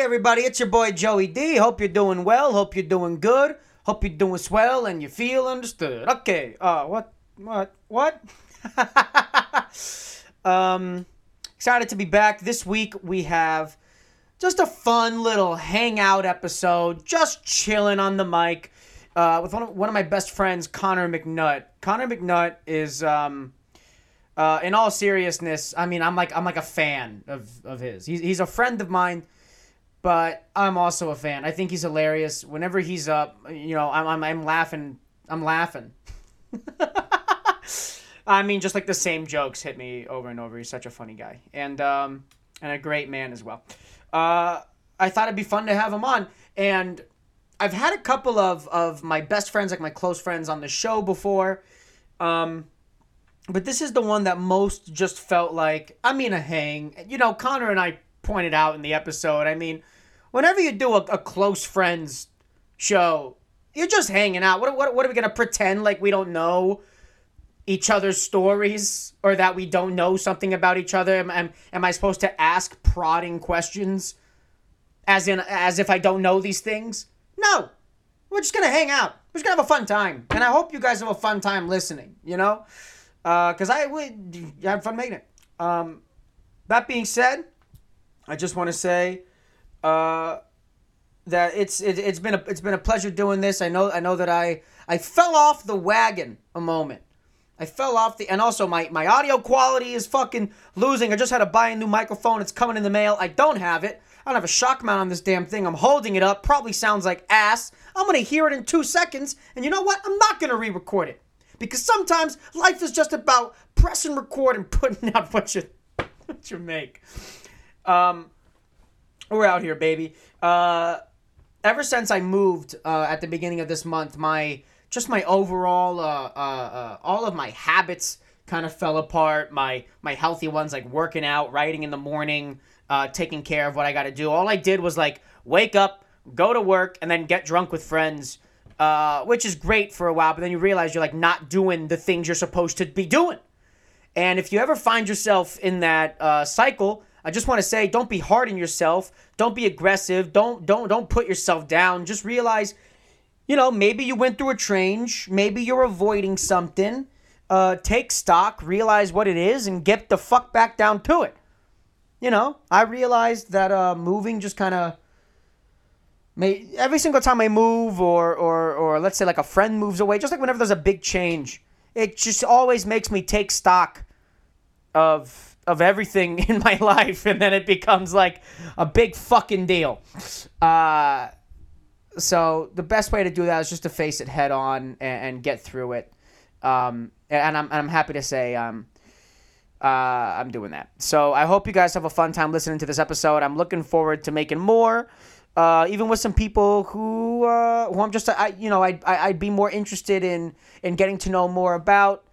Everybody, it's your boy Joey D. Hope you're doing well. Hope you're doing good. Hope you're doing swell and you feel understood. Okay. Uh, what? What? What? um, excited to be back. This week we have just a fun little hangout episode, just chilling on the mic uh, with one of, one of my best friends, Conner McNutt. Conner McNutt is, um, uh, in all seriousness, I mean, I'm like I'm like a fan of of his. He's he's a friend of mine, but I'm also a fan. I think he's hilarious. Whenever he's up, you know, I'm I'm, I'm laughing. I'm laughing. I mean, just like the same jokes hit me over and over. He's such a funny guy, and um, and a great man as well. Uh, I thought it'd be fun to have him on, and I've had a couple of of my best friends, like my close friends, on the show before. Um, but this is the one that most just felt like I mean a hang. You know, Conner and I pointed out in the episode. I mean, whenever you do a, a close friends show, you're just hanging out. What, what, what are we gonna pretend like we don't know each other's stories or that we don't know something about each other? Am, am, am I supposed to ask prodding questions as in as if I don't know these things? No. We're just gonna hang out. We're just gonna have a fun time, and I hope you guys have a fun time listening. You know, because I would have fun making it. Um, that being said, I just want to say uh, that it's it, it's been a it's been a pleasure doing this. I know I know that I I fell off the wagon a moment. I fell off the and also my my audio quality is fucking losing. I just had to buy a new microphone. It's coming in the mail. I don't have it. I don't have a shock mount on this damn thing. I'm holding it up. Probably sounds like ass. I'm gonna hear it in two seconds, and you know what? I'm not gonna re-record it because sometimes life is just about pressing record and putting out what you what you make. Um, we're out here, baby. Uh, ever since I moved uh, at the beginning of this month, my just my overall uh, uh, uh, all of my habits kind of fell apart. My my healthy ones like working out, writing in the morning, uh, taking care of what I got to do. All I did was like wake up, go to work, and then get drunk with friends. Which is great for a while, but then you realize you're like not doing the things you're supposed to be doing. And if you ever find yourself in that cycle, I just want to say, don't be hard on yourself. Don't be aggressive. Don't don't don't put yourself down. Just realize, you know, maybe you went through a change. Maybe you're avoiding something. Uh, take stock, realize what it is, and get the fuck back down to it. You know, I realized that uh, moving just kind of may every single time I move, or or or let's say like a friend moves away, just like whenever there's a big change, it just always makes me take stock of of everything in my life, and then it becomes like a big fucking deal. Uh, so the best way to do that is just to face it head on and, and get through it. Um, and I'm I'm happy to say um, uh, I'm doing that. So I hope you guys have a fun time listening to this episode. I'm looking forward to making more. Uh, even with some people who uh, who I'm just I you know I'd I'd be more interested in in getting to know more about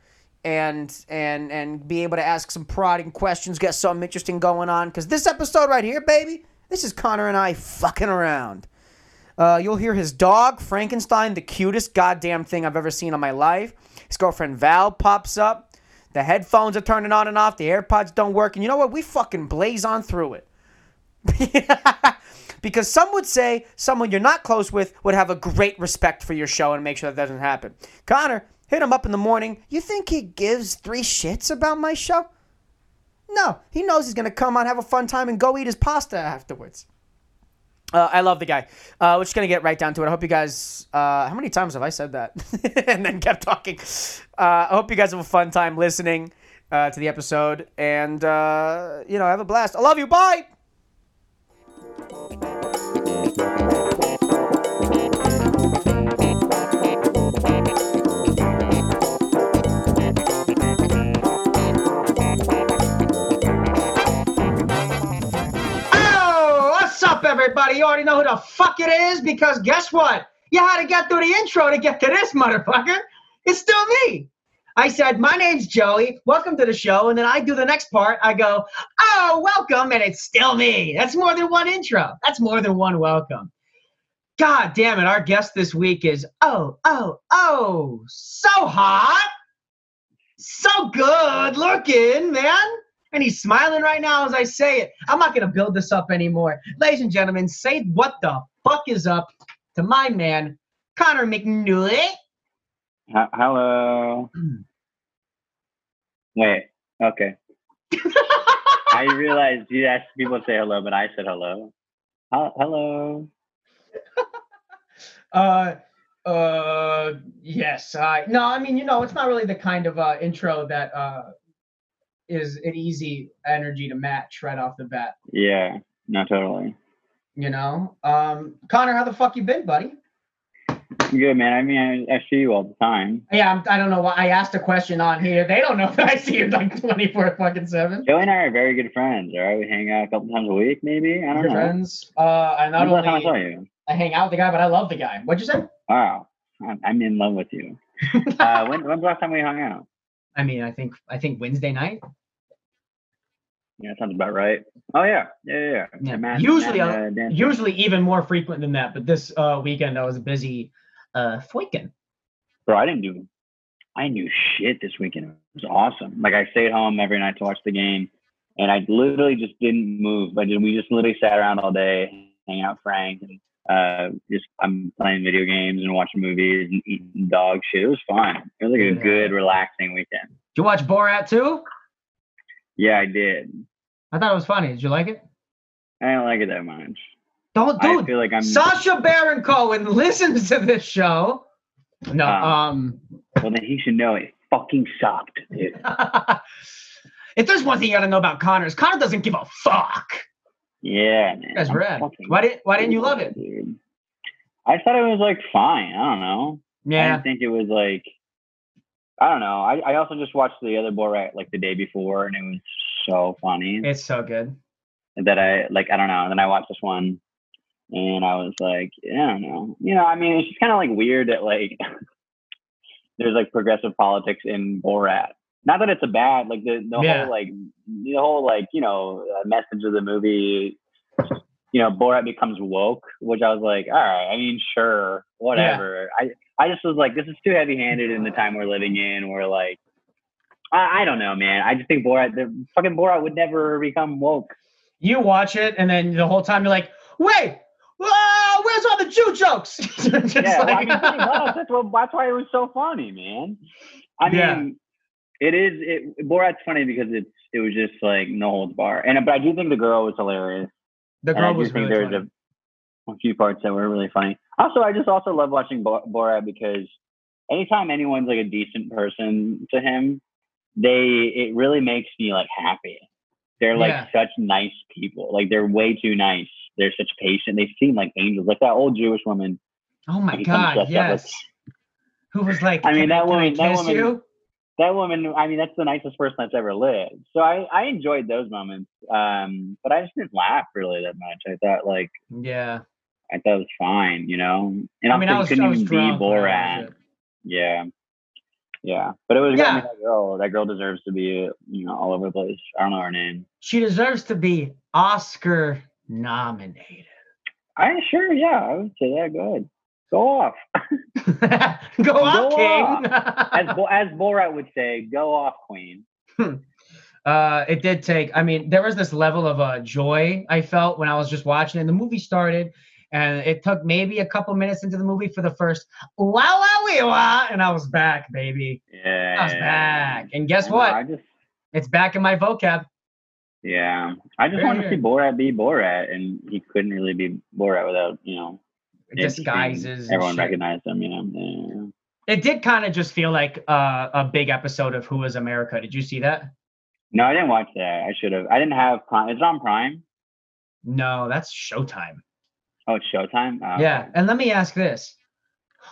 and and and be able to ask some prodding questions, get something interesting going on. Because this episode right here, baby, this is Conner and I fucking around. Uh, you'll hear his dog Frankenstein, the cutest goddamn thing I've ever seen in my life. His girlfriend Val pops up. The headphones are turning on and off. The AirPods don't work, and you know what? We fucking blaze on through it. because some would say someone you're not close with would have a great respect for your show and make sure that doesn't happen. Conner, hit him up in the morning. You think he gives three shits about my show? No, he knows he's gonna come on, have a fun time, and go eat his pasta afterwards. Uh, I love the guy. Uh, we're just gonna get right down to it. I hope you guys. Uh, how many times have I said that and then kept talking? Uh, I hope you guys have a fun time listening uh, to the episode, and uh, you know, have a blast. I love you. Bye. Everybody? You already know who the fuck it is because guess what? You had to get through the intro to get to this motherfucker. It's still me. I said, My name's Joey. Welcome to the show. And then I do the next part. I go, Oh, welcome. And it's still me. That's more than one intro. That's more than one welcome. God damn it. Our guest this week is, oh, oh, oh, so hot. So good looking, man. And he's smiling right now as I say it. I'm not gonna build this up anymore. Ladies and gentlemen, say what the fuck is up to my man, Conner McNulty. H- hello. Wait. Okay. I realized you asked people to say hello, but I said hello. H- hello. Uh, uh, yes. I no. I mean, you know, it's not really the kind of uh, intro that uh, is an easy energy to match right off the bat. Yeah. No, totally. You know, um, Conner, how the fuck you been, buddy? Good man. I mean, I, I see you all the time. Yeah, I'm, I don't know why I asked a question on here. They don't know that I see you like 24 fucking seven. Joey and I are very good friends. All right, we hang out a couple times a week, maybe. I don't Good know. friends. Uh, I not When's time I saw you? I hang out with the guy, but I love the guy. What'd you say? Wow, I'm, I'm in love with you. Uh, when, when's the last time we hung out? I mean, I think I think Wednesday night. Yeah, sounds about right. Oh yeah, yeah, yeah. yeah. Matt- usually Matt, uh, Usually even more frequent than that, but this uh, weekend I was busy uh freaking. Bro, I didn't do, I didn't shit this weekend. It was awesome. Like I stayed home every night to watch the game, and I literally just didn't move. I just, we just literally sat around all day, hanging out, Frank, and uh, just I'm playing video games and watching movies and eating dog shit. It was fun. It was like a Yeah. good, relaxing weekend. Did you watch Borat too? Yeah, I did. I thought it was funny. Did you like it? I didn't like it that much. Don't, I dude. feel like I'm. Sacha Baron Cohen listens to this show. No, um, Well, then he should know it fucking sucked, dude. if there's one thing you gotta know about Conner, is Conner doesn't give a fuck. Yeah, man. That's rad. Why didn't Why didn't you love it? Dude. I thought it was like fine. I don't know. I Yeah, didn't think it was like I don't know. I, I also just watched the other Borat like the day before and it was so funny it's so good. that I like I don't know. And then I watched this one and I was like, yeah, I don't know. You know, I mean it's just kinda like weird that like there's like progressive politics in Borat. Not that it's a bad like the, the Yeah. whole like the whole like, you know, uh, message of the movie you know, Borat becomes woke, which I was like, all right, I mean, sure, whatever. I, I just was like, this is too heavy handed in the time we're living in. Where like, I, I don't know, man. I just think Borat, the fucking Borat would never become woke. You watch it, and then the whole time you're like, wait, ah, where's all the Jew jokes? Yeah, well, I mean. That's, what, that's why it was so funny, man. I Yeah. mean, it is, it, Borat's funny because it's, it was just like no holds bar. And, but I do think the girl was hilarious. The girl was really there's funny. a, a few parts that were really funny. Also, I just also love watching Bo- Borat because anytime anyone's like a decent person to him, they it really makes me like happy. They're like Yeah. such nice people. Like they're way too nice. They're such patient. They seem like angels. Like that old Jewish woman. Oh my god, up like- yes. Who was like, I mean, that woman- that woman- you? That woman. I mean, that's the nicest person that's ever lived. So I I enjoyed those moments. Um, but I just didn't laugh really that much. I thought like Yeah. I thought it was fine, you know. And I mean, I was, couldn't I was even be drunk. Borat. Yeah. Yeah. But it was I mean, that girl. That girl deserves to be, you know, all over the place. I don't know her name. She deserves to be Oscar nominated. I sure, yeah, I would say that. Good. Go off. Go Go King. As as Borat would say, go off, Queen. uh, it did take. I mean, there was this level of uh, joy I felt when I was just watching, and the movie started, and it took maybe a couple minutes into the movie for the first wow wow wee wah, and I was back, baby. Yeah. I was back, and guess know, what? I just It's back in my vocab. yeah. I just want to see. Borat be Borat, and he couldn't really be Borat without, you know, it Disguises. Everyone shit. recognized him, you know. Yeah. It did kind of just feel like uh, a big episode of Who Is America. Did you see that? No, I didn't watch that. I should have. I didn't have Prime. It's on Prime. No, that's Showtime. Oh, it's Showtime. Oh, Yeah, okay. and let me ask this: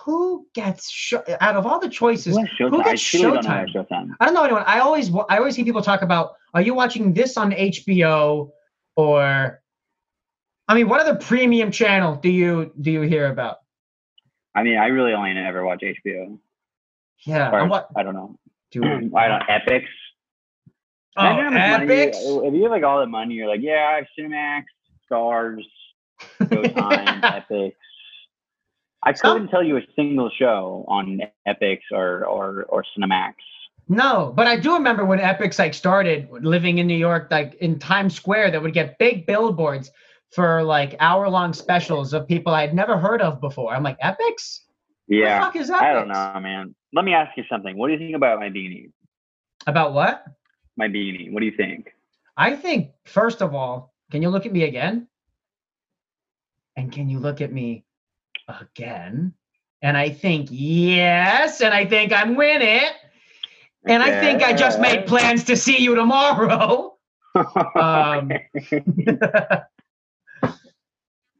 Who gets show- out of all the choices? Who Showtime? Who I gets don't know Showtime? I don't know anyone. I always I always hear people talk about are you watching this on HBO or I mean what other premium channel do you do you hear about? I mean, I really only ever watch HBO. Yeah, Or, what I don't know. do I don't Epix. Oh, I don't know how much money Epix. if you have like all the money, you're like, yeah, I have Cinemax, Starz, Showtime, Epix. I couldn't tell you a single show on Epix or or or Cinemax. No, but I do remember when Epix like started living in New York, like in Times Square, that would get big billboards for like hour long specials of people I'd never heard of before. I'm like, Epix? Yeah. The fuck is that? I don't know, man. Let me ask you something. What do you think about my beanie? About what? My beanie. What do you think? I think, first of all, can you look at me again? And can you look at me again? And I think, yes. And I think I'm winning. And I think I just made plans to see you tomorrow. Um,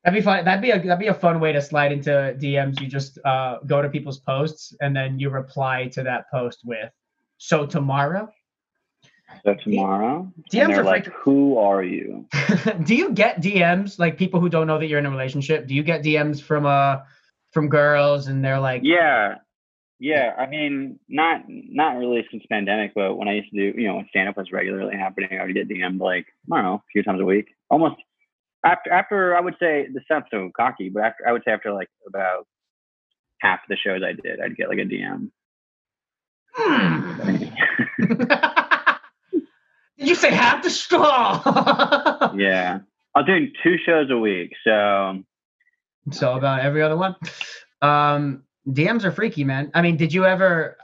That'd be fun. That'd be a that'd be a fun way to slide into DMs. You just uh, go to people's posts and then you reply to that post with, "So tomorrow." so tomorrow. DMs are like, freaking- who are you? do you get DMs like people who don't know that you're in a relationship? Do you get DMs from uh from girls and they're like, Yeah. Yeah. I mean, not not really since pandemic, but when I used to do, you know, when stand up was regularly happening, I would get DM'd like, I don't know, a few times a week. Almost after after I would say this sounds so cocky, but after I would say after like about half the shows I did, I'd get like a DM. hmm. Did you say half the straw? yeah. I was doing two shows a week, so so about every other one. Um, DMs are freaky, man. I mean, did you ever?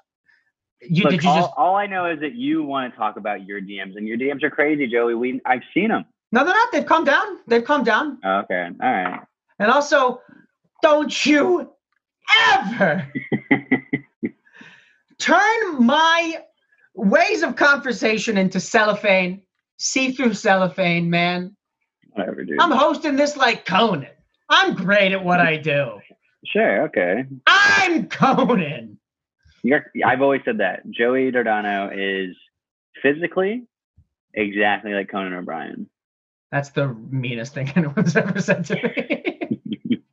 You Look, did you all, just? all I know is that you want to talk about your DMs, and your DMs are crazy, Joey. We I've seen them. No, they're not. They've calmed down. They've calmed down. Okay, all right. And also, don't you ever turn my ways of conversation into cellophane, see-through cellophane, man. Whatever, dude. I'm hosting this like Conan. I'm great at what I do. Sure, okay. I'm Conan. You're, I've always said that. Joey Dardano is physically exactly like Conan O'Brien. That's the meanest thing anyone's ever said to me.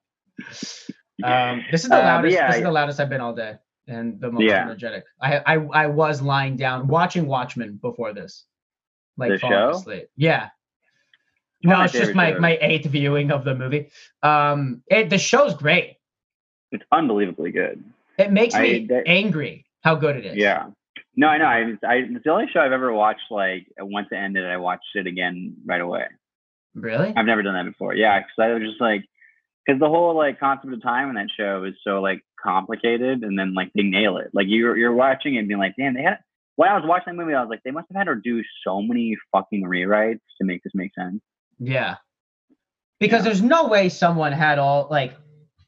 um, this is the Uh, loudest. yeah, this is the loudest I've been all day, and the most Yeah. energetic. I, I I was lying down watching Watchmen before this, like The falling show? asleep. Yeah. No, my it's just my shows. my eighth viewing of the movie. Um, it, the show's great. It's unbelievably good. It makes I- me that- angry how good it is. Yeah. No, I know. I, I, it's the only show I've ever watched. Like once it ended, I watched it again right away. Really? I've never done that before. Yeah, because I was just like, because the whole like concept of time in that show is so like complicated, and then like they nail it. Like you're you're watching it and being like, damn, they had. When I was watching the movie, I was like, they must have had her do so many fucking rewrites to make this make sense. Yeah. Because Yeah. there's no way someone had all like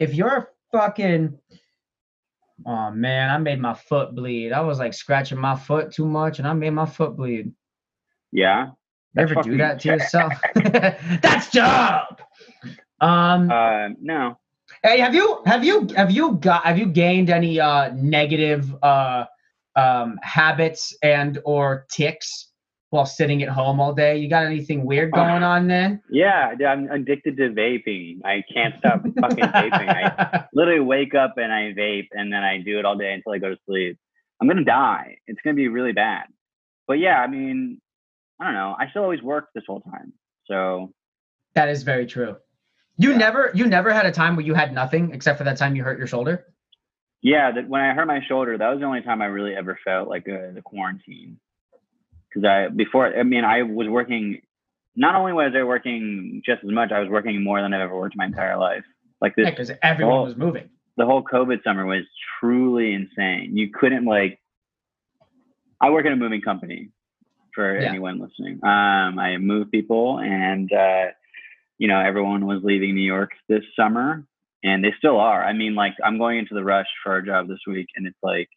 if you're fucking oh man, I made my foot bleed. I was like scratching my foot too much and I made my foot bleed. Yeah. Ever do that to yourself? That's dope. Um Uh, no. hey, have you have you have you got have you gained any uh negative uh um habits and or ticks while sitting at home all day? You got anything weird going on then? Yeah, I'm addicted to vaping. I can't stop fucking vaping. I literally wake up and I vape, and then I do it all day until I go to sleep. I'm gonna die. It's gonna be really bad. But yeah, I mean, I don't know. I still always worked this whole time. So That is very true. You Yeah. never you never had a time where you had nothing except for that time you hurt your shoulder? yeah, that when I hurt my shoulder, that was the only time I really ever felt like uh, the quarantine. Because I before, I mean, I was working. Not only was I working just as much, I was working more than I've ever worked my entire life. Like this, Because everyone Oh. was moving. the whole COVID summer was truly insane. You couldn't like. I work in a moving company, for Yeah. anyone listening. Um, I move people, and uh, you know everyone was leaving New York this summer, and they still are. I mean, like I'm going into the rush for a job this week, and it's like,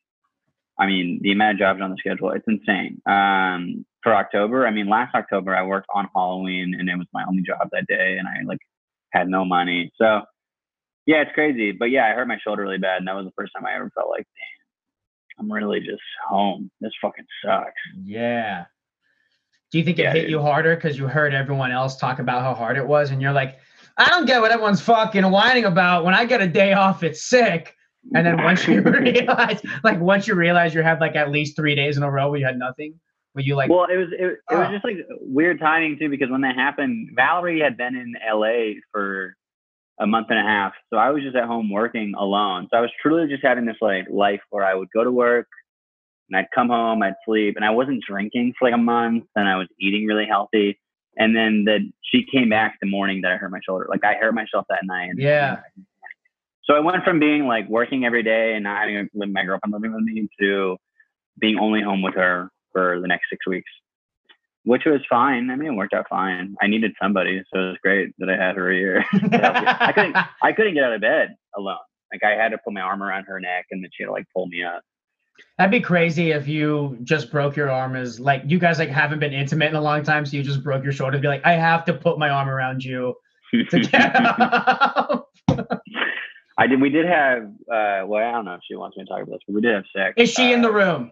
I mean, the amount of jobs on the schedule, it's insane. Um, for October, I mean, last October I worked on Halloween, and it was my only job that day, and I like had no money, so yeah, it's crazy. But yeah, I hurt my shoulder really bad, and that was the first time I ever felt like, damn, I'm really just home. This fucking sucks. Yeah. Do you think it Yeah, hit dude. you harder because you heard everyone else talk about how hard it was and you're like, I don't get what everyone's fucking whining about. When I get a day off, it's sick. And then once you realize, like once you realize you had like at least three days in a row where you had nothing, where you like, well, it was it, it was Oh. just like weird timing too because when that happened, Valerie had been in LA for a month and a half, so I was just at home working alone. So I was truly just having this like life where I would go to work, and I'd come home, I'd sleep, and I wasn't drinking for like a month, and I was eating really healthy. And then the she came back the morning that I hurt my shoulder. Like I hurt myself that night. Yeah. So I went from being like working every day and not having my girlfriend living with me to being only home with her for the next six weeks, which was fine. I mean, it worked out fine. I needed somebody, so it was great that I had her here. I couldn't, I couldn't get out of bed alone. Like I had to put my arm around her neck and then she had to like pull me up. That'd be crazy if you just broke your arm as like you guys like haven't been intimate in a long time, so you just broke your shoulder. Be like, I have to put my arm around you to get up. I did. We did have. Uh, well, I don't know if she wants me to talk about this, but we did have sex. Is she in the Uh, room?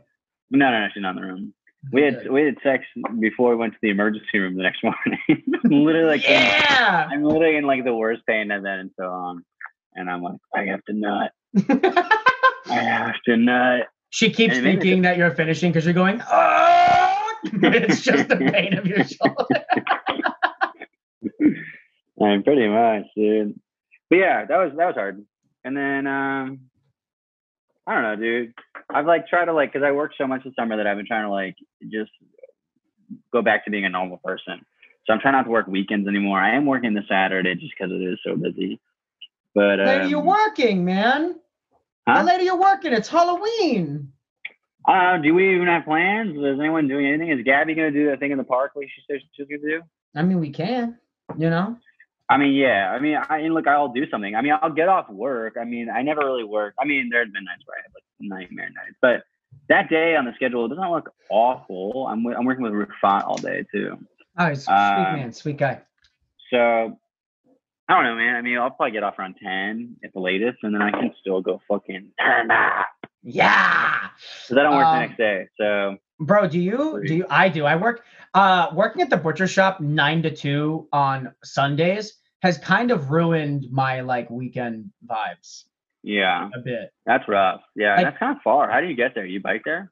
No, no, no. She's not in the room. We had we had sex before we went to the emergency room the next morning. literally, like in- yeah. I'm literally in like the worst pain I've been in so long, and I'm like, I have to nut. I have to nut. She keeps And it made me thinking that you're finishing because you're going, oh, it's just the pain of your shoulder. I'm pretty much, dude. But yeah, that was that was hard. And then um I don't know, dude. I've like tried to like because I worked so much this summer that I've been trying to like just go back to being a normal person. So I'm trying not to work weekends anymore. I am working this Saturday just because it is so busy. But Lady, um, you're working, man. Huh? Lady, you're working. It's Halloween. uh, do we even have plans? Is anyone doing anything? Is Gabby gonna do that thing in the park like she said she was gonna do? I mean, we can, you know? I mean, yeah. I mean, I and look, I'll do something. I mean, I'll get off work. I mean, I never really work. I mean, there's been nights where I have like nightmare nights, but that day on the schedule it doesn't look awful. I'm I'm working with Rufat all day too. Oh, sweet Um, man, sweet guy. So I don't know, man. I mean, I'll probably get off around ten at the latest, and then I can still go fucking turn up Yeah. because I don't work Um, the next day. So Bro, do you do you I do. I work uh working at the butcher shop 9 to 2 on Sundays has kind of ruined my like weekend vibes yeah, a bit. that's rough. Yeah, Like- that's kind of far. How do you get there? You bike there?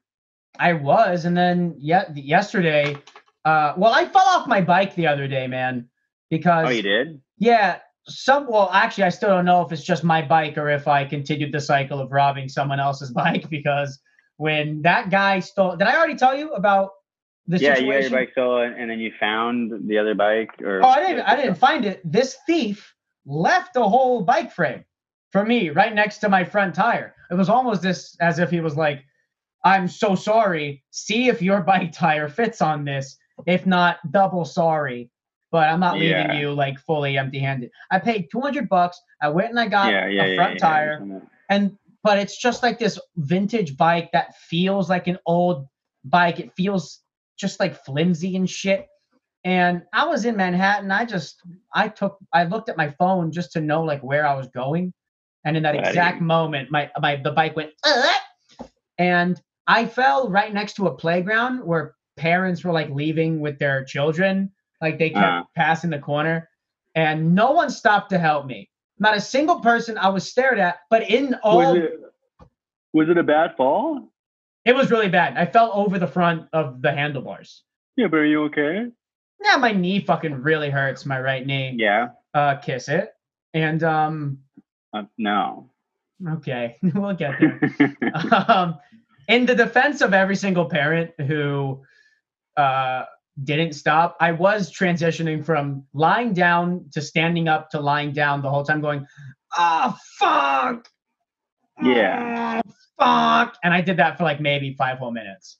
I was and then yet yesterday uh well I fell off my bike the other day, man, because Oh, you did? Yeah, some well actually I still don't know if it's just my bike or if I continued the cycle of robbing someone else's bike because when that guy stole did I already tell you about the yeah, situation? you got your bike stolen, and then you found the other bike, or Oh, I didn't. I didn't find it. This thief left a whole bike frame for me right next to my front tire. It was almost this as if he was like, "I'm so sorry. See if your bike tire fits on this. If not, double sorry." But I'm not leaving Yeah. you like fully empty-handed. I paid 200 bucks. I went and I got yeah, yeah, a front tire, and but it's just like this vintage bike that feels like an old bike. It feels just like flimsy and shit. And I was in Manhattan. I just I took I looked at my phone just to know like where I was going. And in that Buddy. exact moment, my my the bike went "Uh," and I fell right next to a playground where parents were like leaving with their children. Like they kept Uh. passing the corner. And no one stopped to help me. Not a single person I was stared at, but in all was it was it a bad fall? it was really bad. I fell over the front of the handlebars. Yeah, but are you okay? Yeah, my knee fucking really hurts, my right knee. Yeah. Uh kiss it. And um Uh, no. okay, we'll get there. um in the defense of every single parent who uh didn't stop, I was transitioning from lying down to standing up to lying down the whole time going, "Ah, fuck." Yeah. "Ah, fuck. And I did that for like maybe 5 whole minutes.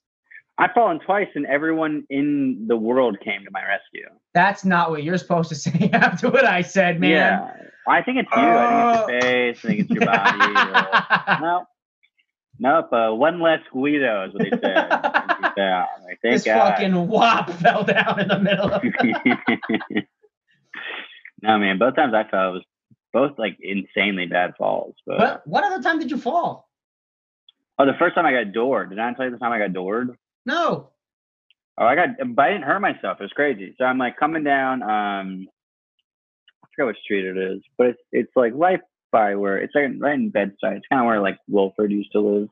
I've fallen twice, and everyone in the world came to my rescue. That's not what you're supposed to say after what I said, man. Yeah, I think it's you. I think it's your face. I think it's your body. no, nope. Uh, one less Guido is what they said. yeah, like, thank this God. fucking wop fell down in the middle of no, man. Both times I fell, it was both like insanely bad falls. But What what other time did you fall? oh, the first time I got doored. Did I tell you the time I got doored? No. Oh, I got, but I didn't hurt myself. It was crazy. So I'm like coming down. Um, I forgot what street it is, but it's it's like right by where it's like right in Bed-Stuy. It's kind of where like Wilford used to live.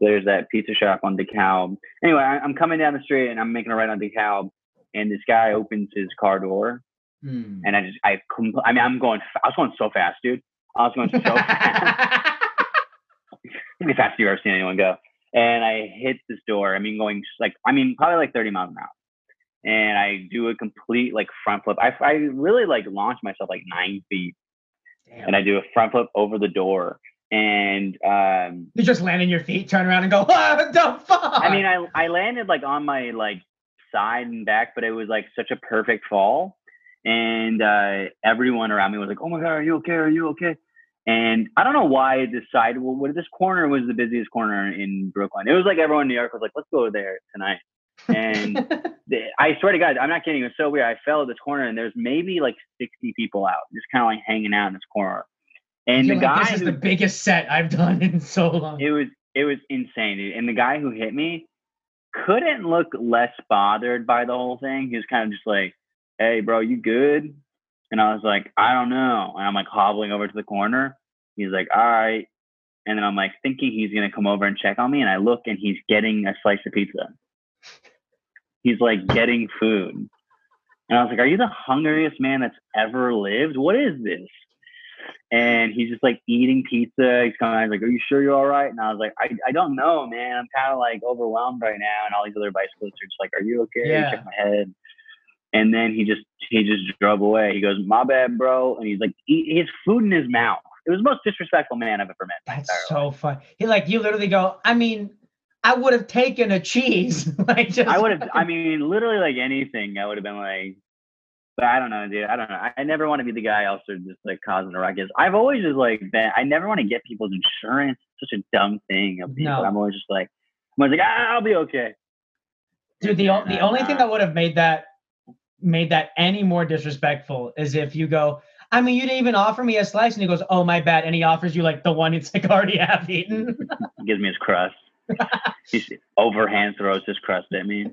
There's that pizza shop on DeKalb. Anyway, I, I'm coming down the street and I'm making a right on DeKalb, and this guy opens his car door, Hmm. and I just I compl- I mean I'm going I was going so fast, dude. I was going so fast. the fastest you've ever seen anyone go. and I hit this door. I mean, going like I mean, probably like 30 miles an hour. And I do a complete like front flip. I, I really like launch myself like nine feet, Damn. and I do a front flip over the door. And um, you just land on your feet, turn around, and go, "What the fuck?" I mean, I I landed like on my like side and back, but it was like such a perfect fall, and uh, everyone around me was like, "Oh my god, are you okay? Are you okay?" And I don't know why I decided. Well, what this corner was the busiest corner in Brooklyn. It was like everyone in New York was like, "Let's go there tonight." And the- I swear to God, I'm not kidding. It was so weird. I fell at this corner, and there's maybe like 60 people out, just kind of like hanging out in this corner. And the You're like, guy this is who the biggest set I've done in so long. it was it was insane, dude. And the guy who hit me couldn't look less bothered by the whole thing. He was kind of just like, "Hey, bro, you good?" And I was like, "I don't know." And I'm like hobbling over to the corner. He's like, "All right." And then I'm like thinking he's gonna come over and check on me, and I look and he's getting a slice of pizza. He's like getting food. And I was like, Are you the hungriest man that's ever lived? What is this? And he's just like eating pizza. He's kind of like, Are you sure you're all right? And I was like, I, I don't know, man. I'm kind of like overwhelmed right now. And all these other bicyclists are just like, Are you okay? Yeah. Check my head. And then he just he just drove away. He goes, My bad, bro. And he's like, he, his food in his mouth. It was the most disrespectful man I've ever met. That's life. so fun. He like you literally go. I mean, I would have taken a cheese. like just I would have. I mean, literally like anything. I would have been like, but I don't know, dude. I don't know. I, never want to be the guy also just like causing a ruckus. I've always just like been. I never want to get people's insurance. Such a dumb thing of people. No. I'm always just like, I'm always like, ah, I'll be okay. Dude, the, the only thing that would have made that made that any more disrespectful is if you go, I mean, you didn't even offer me a slice, and he goes, "Oh my bad," and he offers you like the one it's like already half eaten. He gives me his crust. He overhand throws his crust at me.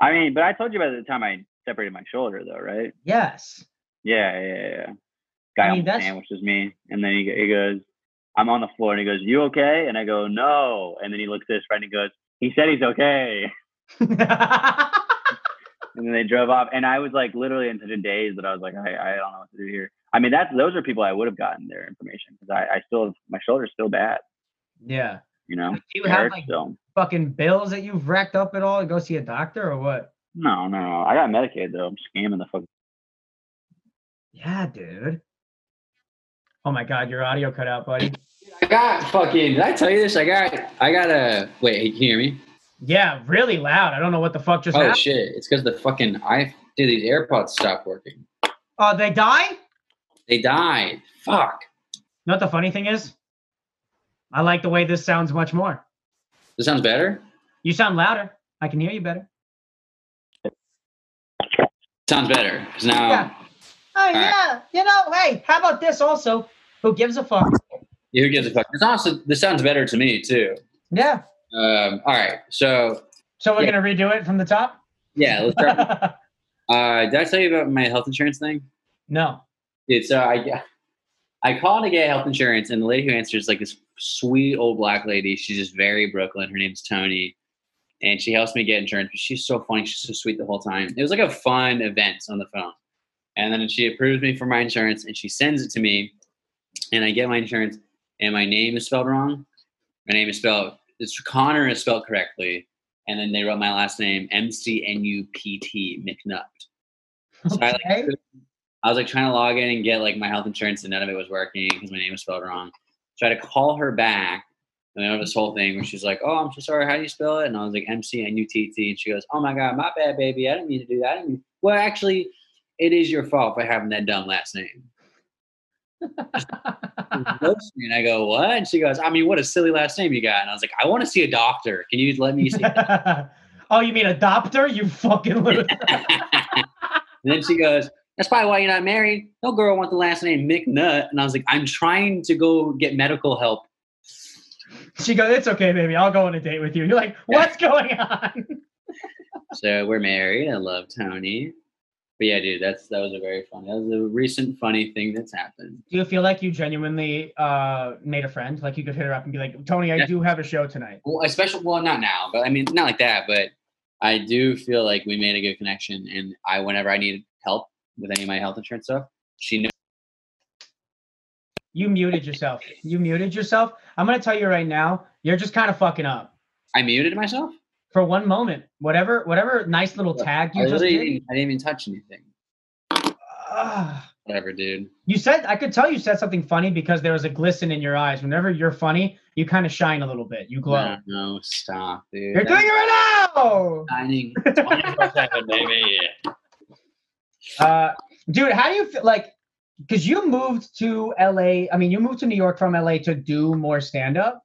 I mean, but I told you about the time I separated my shoulder, though, right? yes. Yeah, yeah, yeah. Guy I mean, almost sandwiches me, and then he, he goes, "I'm on the floor," and he goes, "You okay?" And I go, "No." And then he looks at his friend and goes, "He said he's okay." And then they drove off, and I was like literally in such a daze that I was like, I, I don't know what to do here. I mean, that's those are people I would have gotten their information because I, I still my shoulder's still bad, yeah. You know. Do you It have like still. fucking bills that you've racked up at all to go see a doctor or what? No, no, no. I got Medicaid though. I'm scamming the fuck. Yeah, dude. Oh my god, your audio cut out, buddy. I got fucking. Did I tell you this? I got. I got a. Wait, can you hear me? Yeah, really loud. I don't know what the fuck just Oh happened. shit! It's because the fucking I did these AirPods stopped working. Oh, they die? They died. Fuck. You know what the funny thing is? I like the way this sounds much more. This sounds better. You sound louder. I can hear you better. Sounds better because now. Yeah. Oh right. yeah. You know, hey, how about this also? Who gives a fuck? Who gives a fuck? This also this sounds better to me too. Yeah. Um. All right. So So we're Yeah. gonna redo it from the top? yeah, let's start. uh, did I tell you about my health insurance thing? no. Dude, so I I called to get health insurance, and the lady who answers is like this sweet old black lady. She's just very Brooklyn. Her name's Tony, and she helps me get insurance. But she's so funny. She's so sweet the whole time. It was like a fun event on the phone, and then she approves me for my insurance, and she sends it to me, and I get my insurance, and my name is spelled wrong. My name is spelled. It's Conner is spelled correctly, and then they wrote my last name M C N U P T McNutt. So I, like, Okay. I was like trying to log in and get like my health insurance, and none of it was working because my name was spelled wrong. So I had to call her back, and then this whole thing where she's like, "Oh, I'm so sorry. How do you spell it?" And I was like, "M C N U T T." And she goes, "Oh my god, my bad, baby. I didn't mean to do that. I didn't mean- Well, actually, it is your fault for having that dumb last name." And I go, "What?" And she goes, "I mean, what a silly last name you got." And I was like, "I want to see a doctor. Can you let me see?" oh, you mean adopter? You fucking and then she goes, That's probably why you're not married. No girl wants the last name McNutt. And I was like, I'm trying to go get medical help. she goes, It's okay, baby. I'll go on a date with you. You're like, What's going on? So we're married. I love Tony. But yeah, dude, that's that was a very funny. That was a recent funny thing that's happened. Do you feel like you genuinely uh, made a friend? Like you could hit her up and be like, Tony, I Yeah. do have a show tonight. Well, especially well, not now, but I mean, not like that. But I do feel like we made a good connection. And I, whenever I needed help with any of my health insurance stuff, she knew. You muted yourself. You muted yourself. I'm gonna tell you right now, you're just kind of fucking up. I muted myself. for one moment. Whatever, whatever nice little tag I you just did. didn't, I didn't even touch anything. Ah. Whatever, dude. you said I could tell you said something funny because there was a glisten in your eyes. Whenever you're funny, you kind of shine a little bit. You glow. No, no, stop, dude. You're doing it right now. Shining 24/7, baby. Uh, dude, how do you feel like? Because you moved to LA. I mean, you moved to New York from LA to do more stand up,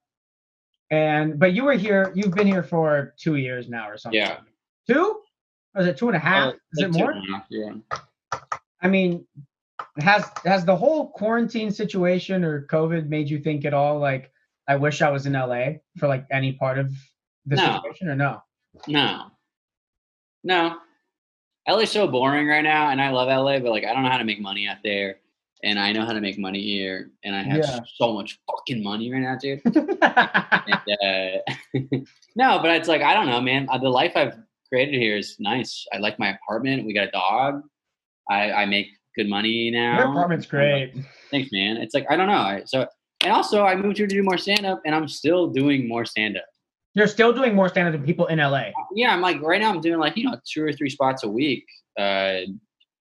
and but you were here. You've been here for two years now, or something. Yeah. Two? Or is it two and a half? Uh, is it more? half, Yeah. I mean, has has the whole quarantine situation or COVID made you think at all like I wish I was in LA for like any part of the No. situation or no? No. No. LA's so boring right now, and I love LA, but like I don't know how to make money out there. And I know how to make money here, and I have Yeah. so much fucking money right now, dude. and, uh, no, but it's like I don't know, man. Uh, The life I've created here is nice. I like my apartment. We got a dog. I, I make good money now. Your apartment's great. Thanks, man. It's like I don't know. I, so and also I moved here to do more stand up, and I'm still doing more stand up. You're still doing more stand up than people in LA. Yeah, I'm like right now I'm doing like you know two or three spots a week. Uh,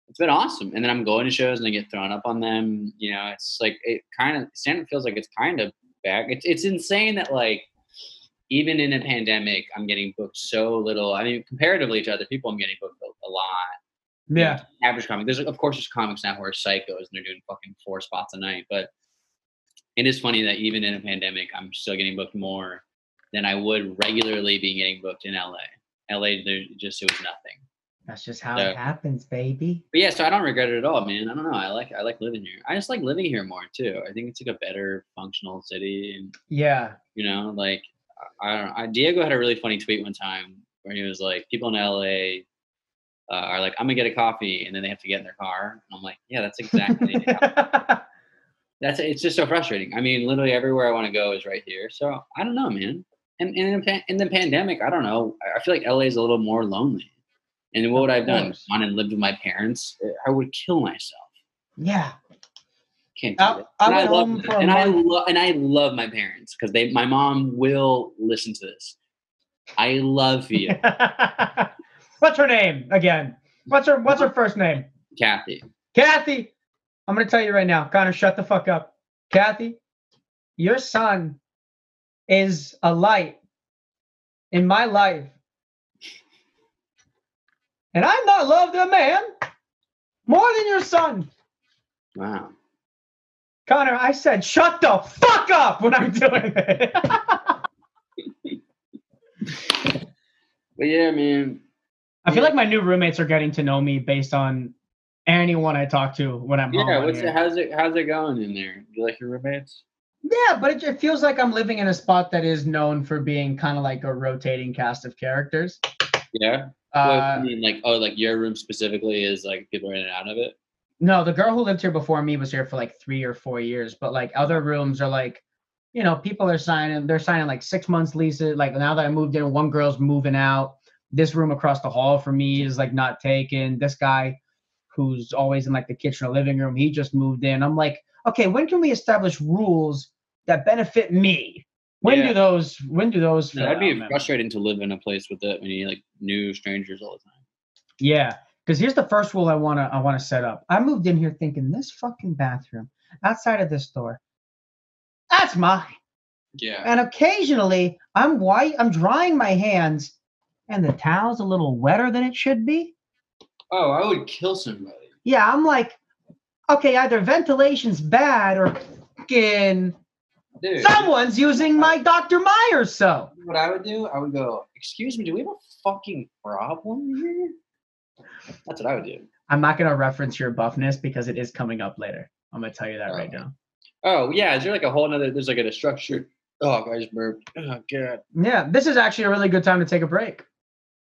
it's been awesome, and then I'm going to shows and I get thrown up on them. You know, it's like it kind of stand up feels like it's kind of back. It's it's insane that like even in a pandemic, I'm getting booked so little. I mean, comparatively to other people, I'm getting booked a, a lot. Yeah. average comic. There's of course there's comics now who are psychos and they're doing fucking four spots a night, but it is funny that even in a pandemic, I'm still getting booked more than I would regularly be getting booked in LA. LA, there just it was nothing. That's just how Yeah. it happens, baby. But yeah, so I don't regret it at all, man. I don't know. I like I like living here. I just like living here more too. I think it's like a better functional city, and Yeah. you know, like I I don't know. I, Diego had a really funny tweet one time where he was like, people in LA. Uh, are like, I'm gonna get a coffee, and then they have to get in their car. And I'm like, yeah, that's exactly that's it's just so frustrating. I mean, literally everywhere I want to go is right here. So I don't know, man. And, and in, the, in the pandemic, I don't know. I- I feel like LA is a little more lonely. And what would I have done? Gone and lived with my parents? Uh, I would kill myself. yeah. Can't do I-. I and love home them. for a and I month. love and I love my parents because they my mom will listen to this. I love you, what's her name again? What's her What's her first name? Kathy. Kathy. I'm gonna tell you right now, Conner. Shut the fuck up, Kathy. Your son is a light in my life, and I'm not loved a man more than your son. Wow. Conner, I said shut the fuck up when I'm doing it. But yeah, man. I feel like my new roommates are getting to know me based on anyone I talk to when I'm home. Yeah, what's it, how's it how's it going in there? Do you like your roommates? Yeah, but it, it feels like I'm living in a spot that is known for being kind of like a rotating cast of characters. Yeah. Well, I Uh, mean, like, oh, like your room specifically is like people are in and out of it. no, the girl who lived here before me was here for like three or four years, but like other rooms are like, you know, people are signing, they're signing like six months leases. Like now that I moved in, one girl's moving out. This room across the hall from me is like not taken. This guy who's always in like the kitchen or living room, he just moved in. I'm like, okay, when can we establish rules that benefit me? When Yeah. do those when do those No, that'd be out, man? frustrating to live in a place with that many like new strangers all the time. Yeah, because here's the first rule I wanna I wanna set up. I moved in here thinking this fucking bathroom outside of this door, that's mine. Yeah. And occasionally I'm white, I'm drying my hands, and the towel's a little wetter than it should be. Oh, I would kill somebody. Yeah, I'm like, okay, either ventilation's bad or fucking Dude. someone's using my Dr. Myers soap. What I would do, I would go, excuse me, do we have a fucking problem here? That's what I would do. I'm not gonna reference your buffness because it is coming up later. I'm gonna tell you that right Oh. now. Oh yeah, is there like a whole nother there's like a structured Oh I just burped. Oh god. Yeah, this is actually a really good time to take a break.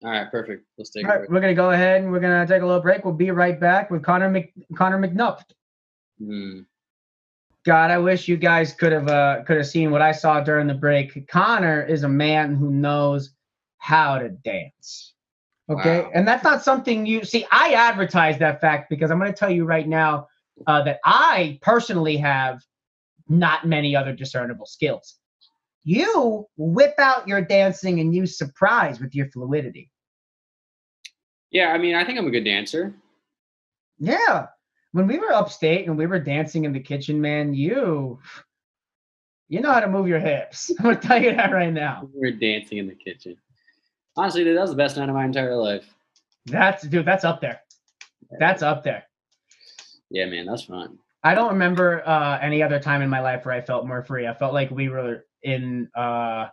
All right, perfect. Let's take All a break. we're gonna go ahead and we're gonna take a little break. We'll be right back with Conner Mc Conner McNuff. Hmm. God, I wish you guys could have uh could have seen what I saw during the break. Conner is a man who knows how to dance. Okay, Wow. and that's not something you see. I advertise that fact because I'm going to tell you right now uh, that I personally have not many other discernible skills. you whip out your dancing and you surprise with your fluidity. Yeah, I mean, I think I'm a good dancer. Yeah. When we were upstate and we were dancing in the kitchen, man, you you know how to move your hips. I'm gonna tell you that right now. We were dancing in the kitchen. Honestly, dude, that was the best night of my entire life. That's dude, that's up there. That's up there. Yeah, man, that's fun. I don't remember uh, any other time in my life where I felt more free. I felt like we were in, uh,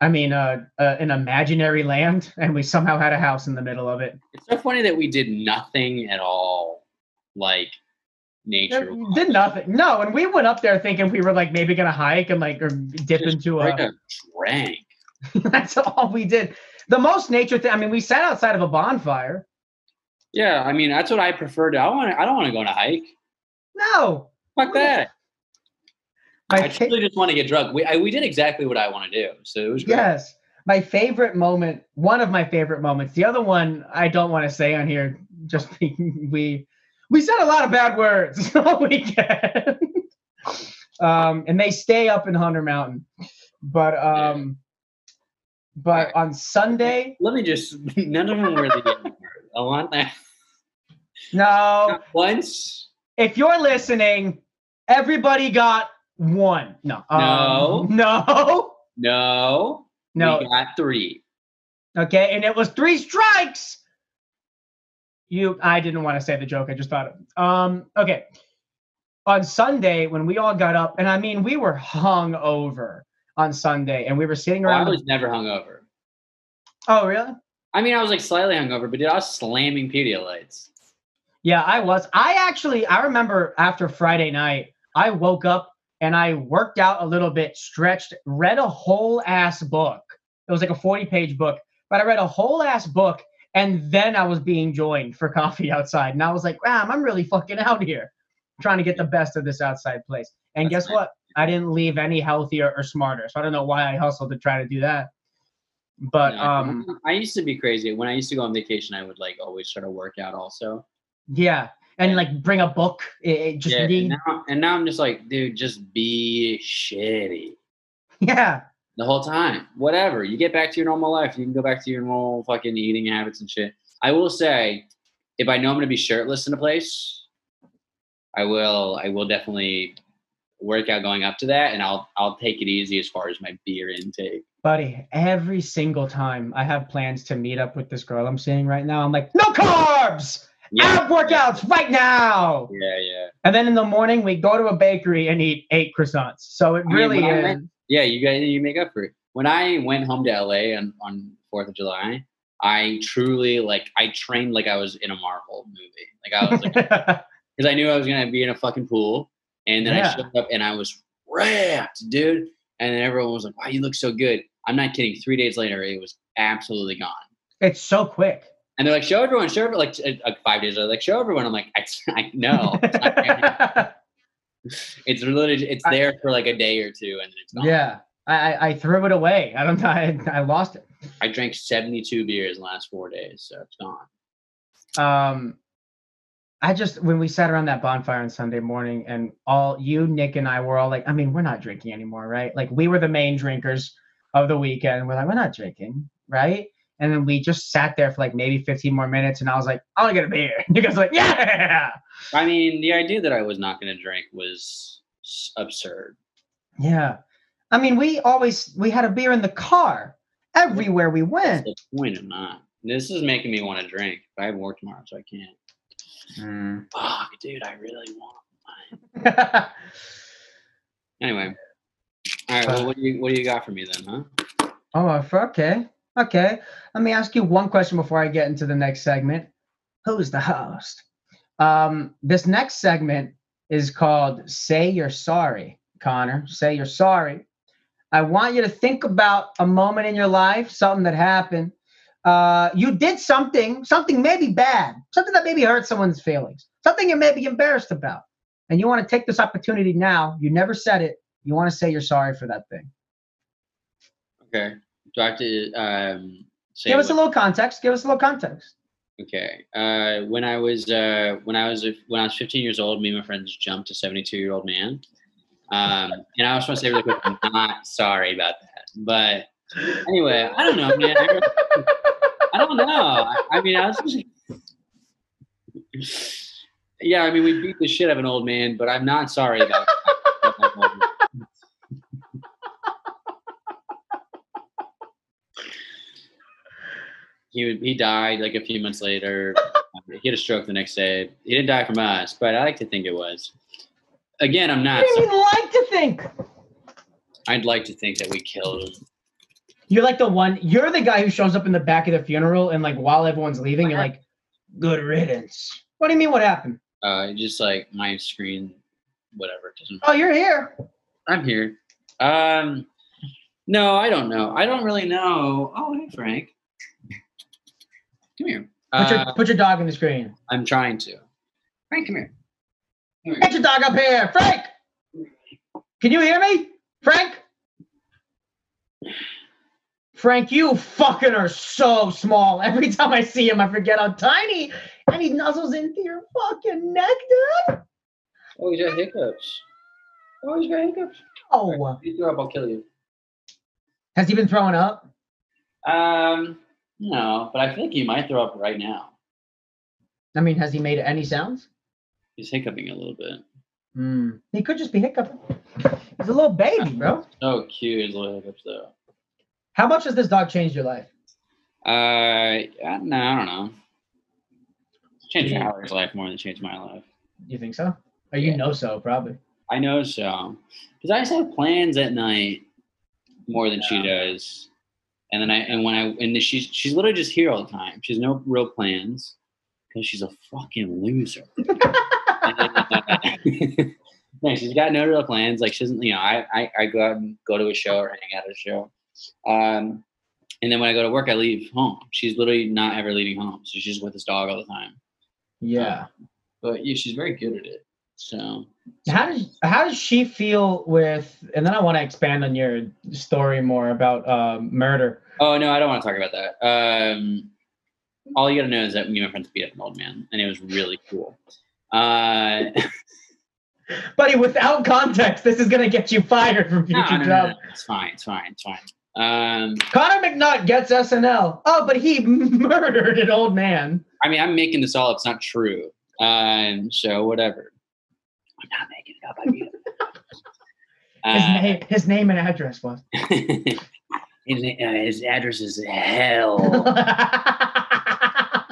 I mean, uh, uh, an imaginary land, and we somehow had a house in the middle of it. It's so funny that we did nothing at all, like nature. It Did nothing. No, and we went up there thinking we were like maybe gonna hike and like or dip Just into a. a drank. that's all we did. The most nature thing. I mean, we sat outside of a bonfire. Yeah, I mean that's what I prefer to. I want. I don't want to go on a hike. No, Fuck that. my I fa- truly just want to get drunk. We I, we did exactly what I want to do, so it was great. Yes. My favorite moment, one of my favorite moments. The other one I don't want to say on here, just we we said a lot of bad words all weekend. um, and they stay up in Hunter Mountain. But um but on Sunday, Let me just. None of them were the. I want that. no, Not once. if you're listening, everybody got one. No. um, no. No. No. We got three. Okay, and it was three strikes. You, I didn't want to say the joke. I just thought. Of, um, okay. On Sunday, when we all got up, and I mean, we were hung over on Sunday, and we were sitting Oh, I was never hungover. oh, really? I mean, I was like slightly hungover, but dude, I was slamming Pedialytes. Yeah, I was. I actually, I remember after Friday night, I woke up and I worked out a little bit, stretched, read a whole ass book. It was like a 40 page book, but I read a whole ass book and then I was being joined for coffee outside. And I was like, wow, I'm really fucking out here trying to get the best of this outside place. And That's guess nice. what? I didn't leave any healthier or smarter. So I don't know why I hustled to try to do that. But No, um, I used to be crazy. When I used to go on vacation, I would like always try to work out also. yeah. And Yeah. like bring a book. It, it just yeah, need, and now, and now I'm just like, dude, just be shitty yeah. The whole time. Whatever. You get back to your normal life. You can go back to your normal fucking eating habits and shit. I will say, if I know I'm gonna be shirtless in a place, I will. I will definitely work out going up to that, and I'll I'll take it easy as far as my beer intake. Buddy, every single time I have plans to meet up with this girl I'm seeing right now, I'm like, no carbs! Ab workouts right now! Yeah, yeah. And then in the morning, we go to a bakery and eat eight croissants. So it I mean, really is. Yeah, you guys you make up for it. When I went home to LA on on Fourth of July, I truly like I trained like I was in a Marvel movie. Like I was like because I knew I was gonna be in a fucking pool, and then Yeah. I showed up and I was wrapped, dude. And then everyone was like, "Wow, you look so good." I'm not kidding. Three days later, it was absolutely gone. it's so quick. And they're like, "Show everyone, show everyone." Like, uh, five days later, like, "Show everyone." I'm like, "I, I know." It's, not- it's it's I- there for like a day or two, and then it's gone. yeah. I, I- I threw it away. I don't I, I lost it. I drank 72 beers in the last four days, so it's gone. um I just when we sat around that bonfire on Sunday morning and all you, Nick, and I were all like, I mean, we're not drinking anymore, right? Like we were the main drinkers of the weekend. We're like, we're not drinking, right? And then we just sat there for like maybe 15 more minutes, and I was like, I want to get a beer. And you guys were like, yeah, I mean, the idea that I was not going to drink was absurd. yeah. I mean, we always we had a beer in the car everywhere we That's went. the point of not. This is making me want to drink. I have work tomorrow, so I can't. Fuck, dude, I really want. Anyway, all right. Well, what do you what do you got for me then, huh? Oh, uh, okay. Okay. Let me ask you one question before I get into the next segment. Who's the host? Um, this next segment is called Say You're Sorry, Conner. Say You're Sorry. I want you to think about a moment in your life, something that happened. Uh, you did something, something maybe bad, something that maybe hurt someone's feelings, something you're maybe embarrassed about. And you want to take this opportunity now. You never said it. You want to say you're sorry for that thing. Okay. Do I have to um, say Give us a little context. Give us a little context. Okay. Uh, when I was uh, when I was when I was 15 years old, me and my friends jumped a 72 year old man. Um, and I just want to say really quick, I'm not sorry about that. But anyway, I don't know, man. I, I don't know. I, I mean, I was just, yeah. I mean, we beat the shit out of an old man, but I'm not sorry about that. He he died like a few months later. he had a stroke the next day. He didn't die from us, but I like to think it was. Again, I'm not. didn't so- even like to think. I'd like to think that we killed him. You're like the one. You're the guy who shows up in the back of the funeral, and like while everyone's leaving, you're like, "Good riddance." What do you mean? What happened? Uh, just like my screen, whatever. Doesn't. Oh, you're here. I'm here. Um, no, I don't know. I don't really know. Oh, hey, Frank. Come here. Put your Uh, put your dog in the screen. I'm trying to. Frank, come here. Come here. Get your dog up here, Frank. Can you hear me, Frank? Frank, you fucking are so small. Every time I see him, I forget how tiny, and he nuzzles into your fucking neck, dude. Oh, he's got hiccups. Oh, he's got hiccups. Oh, If you throw up, I'll kill you. has he been throwing up? Um, no, but I think he might throw up right now. I mean, has he made any sounds? He's hiccuping a little bit. Hmm. He could just be hiccuping. He's a little baby, bro. Oh, cute. His little hiccups, though. How much has this dog changed your life? Uh, yeah, no, I don't know. It's changed Yeah. Howard's life more than it changed my life. You think so? Or you Yeah. know so, probably. I know so, because I just have plans at night more than she does, and then I and when I and she's she's literally just here all the time. She has no real plans because she's a fucking loser. no, she's got no real plans. Like she doesn't, you know. I, I I go out and go to a show or hang out at a show, um, and then when I go to work, I leave home. She's literally not ever leaving home, so she's with this dog all the time. Yeah. But yeah, she's very good at it. So How does how does she feel with? And then I want to expand on your story more about um, murder. Oh no, I don't want to talk about that. Um, all you gotta know is that me and my friends beat up an old man, and it was really cool. Uh, Buddy, without context, this is gonna get you fired from future no, no, job. no, it's fine, it's fine, it's fine. Um, Conner McNutt gets SNL. Oh, but he murdered an old man. I mean, I'm making this all. up. It's not true. Um, so whatever. I'm not making it up. I beat him. His Uh, name, his name and address was. his, uh, his address is hell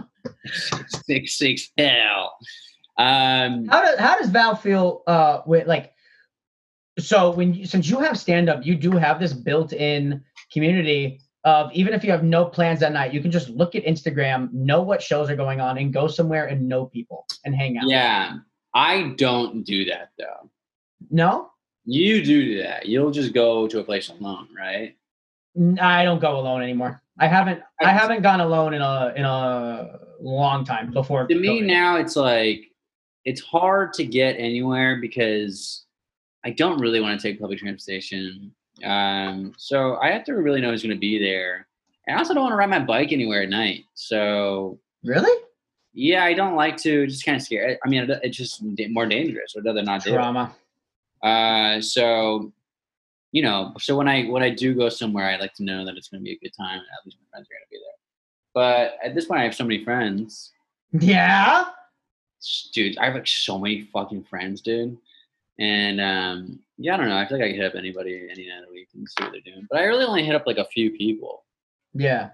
six six hell. Um, how does how does Val feel uh with like so when you, since you have stand up you do have this built-in community of even if you have no plans that night you can just look at Instagram know what shows are going on and go somewhere and know people and hang out yeah, I don't do that though. no You do do that. You'll just go to a place alone, right? I don't go alone anymore I haven't I haven't gone alone in a in a long time before To me COVID. now, it's like it's hard to get anywhere because I don't really want to take public transportation. Um, so I have to really know who's going to be there. And I also don't want to ride my bike anywhere at night. So really yeah, I don't like to. Just kind of scare. I mean, it's just more dangerous. I'd rather not it. Uh, so you know, so when I when I do go somewhere, I like to know that it's going to be a good time. At least my friends are going to be there. But at this point, I have so many friends, yeah dude. I have like so many fucking friends, dude. And um, yeah, I don't know. I feel like I could hit up anybody any night of the week and see what they're doing. But I really only hit up like a few people. yeah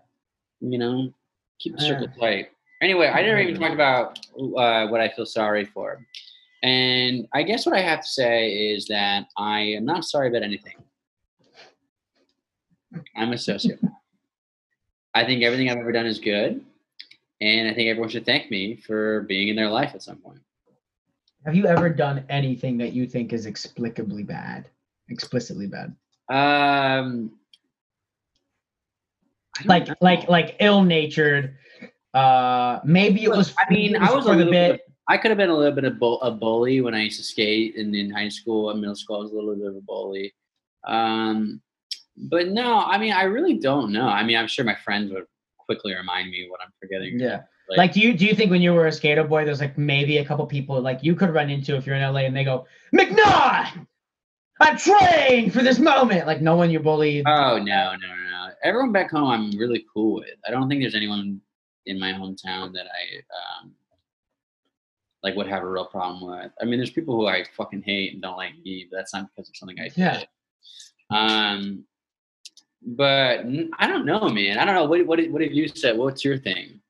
You know, keep the circle tight. Anyway, I never even talked about uh, what I feel sorry for. And I guess what I have to say is that I am not sorry about anything. I'm a sociopath. I think everything I've ever done is good. And I think everyone should thank me for being in their life at some point. have you ever done anything that you think is explicably bad explicitly bad Um, like know. like like ill-natured uh maybe it Look, was I mean, I was a little bit. I could have been a little bit of bull, a bully when I used to skate, and in high school and middle school, I was a little bit of a bully. Um, but no, I mean, I really don't know. I mean, I'm sure my friends would quickly remind me what I'm forgetting. yeah like do you do you think when you were a skater boy there's like maybe a couple people like you could run into if you're in la and they go McNutt I trained for this moment. Like no one you bullied. Oh no, no, no, no. Everyone back home, I'm really cool with. I don't think there's anyone in my hometown that I um like would have a real problem with. I mean, there's people who I fucking hate and don't like me, but that's not because of something I did. Yeah. Um, but I don't know, man. I don't know. What what what have you said? What's your thing?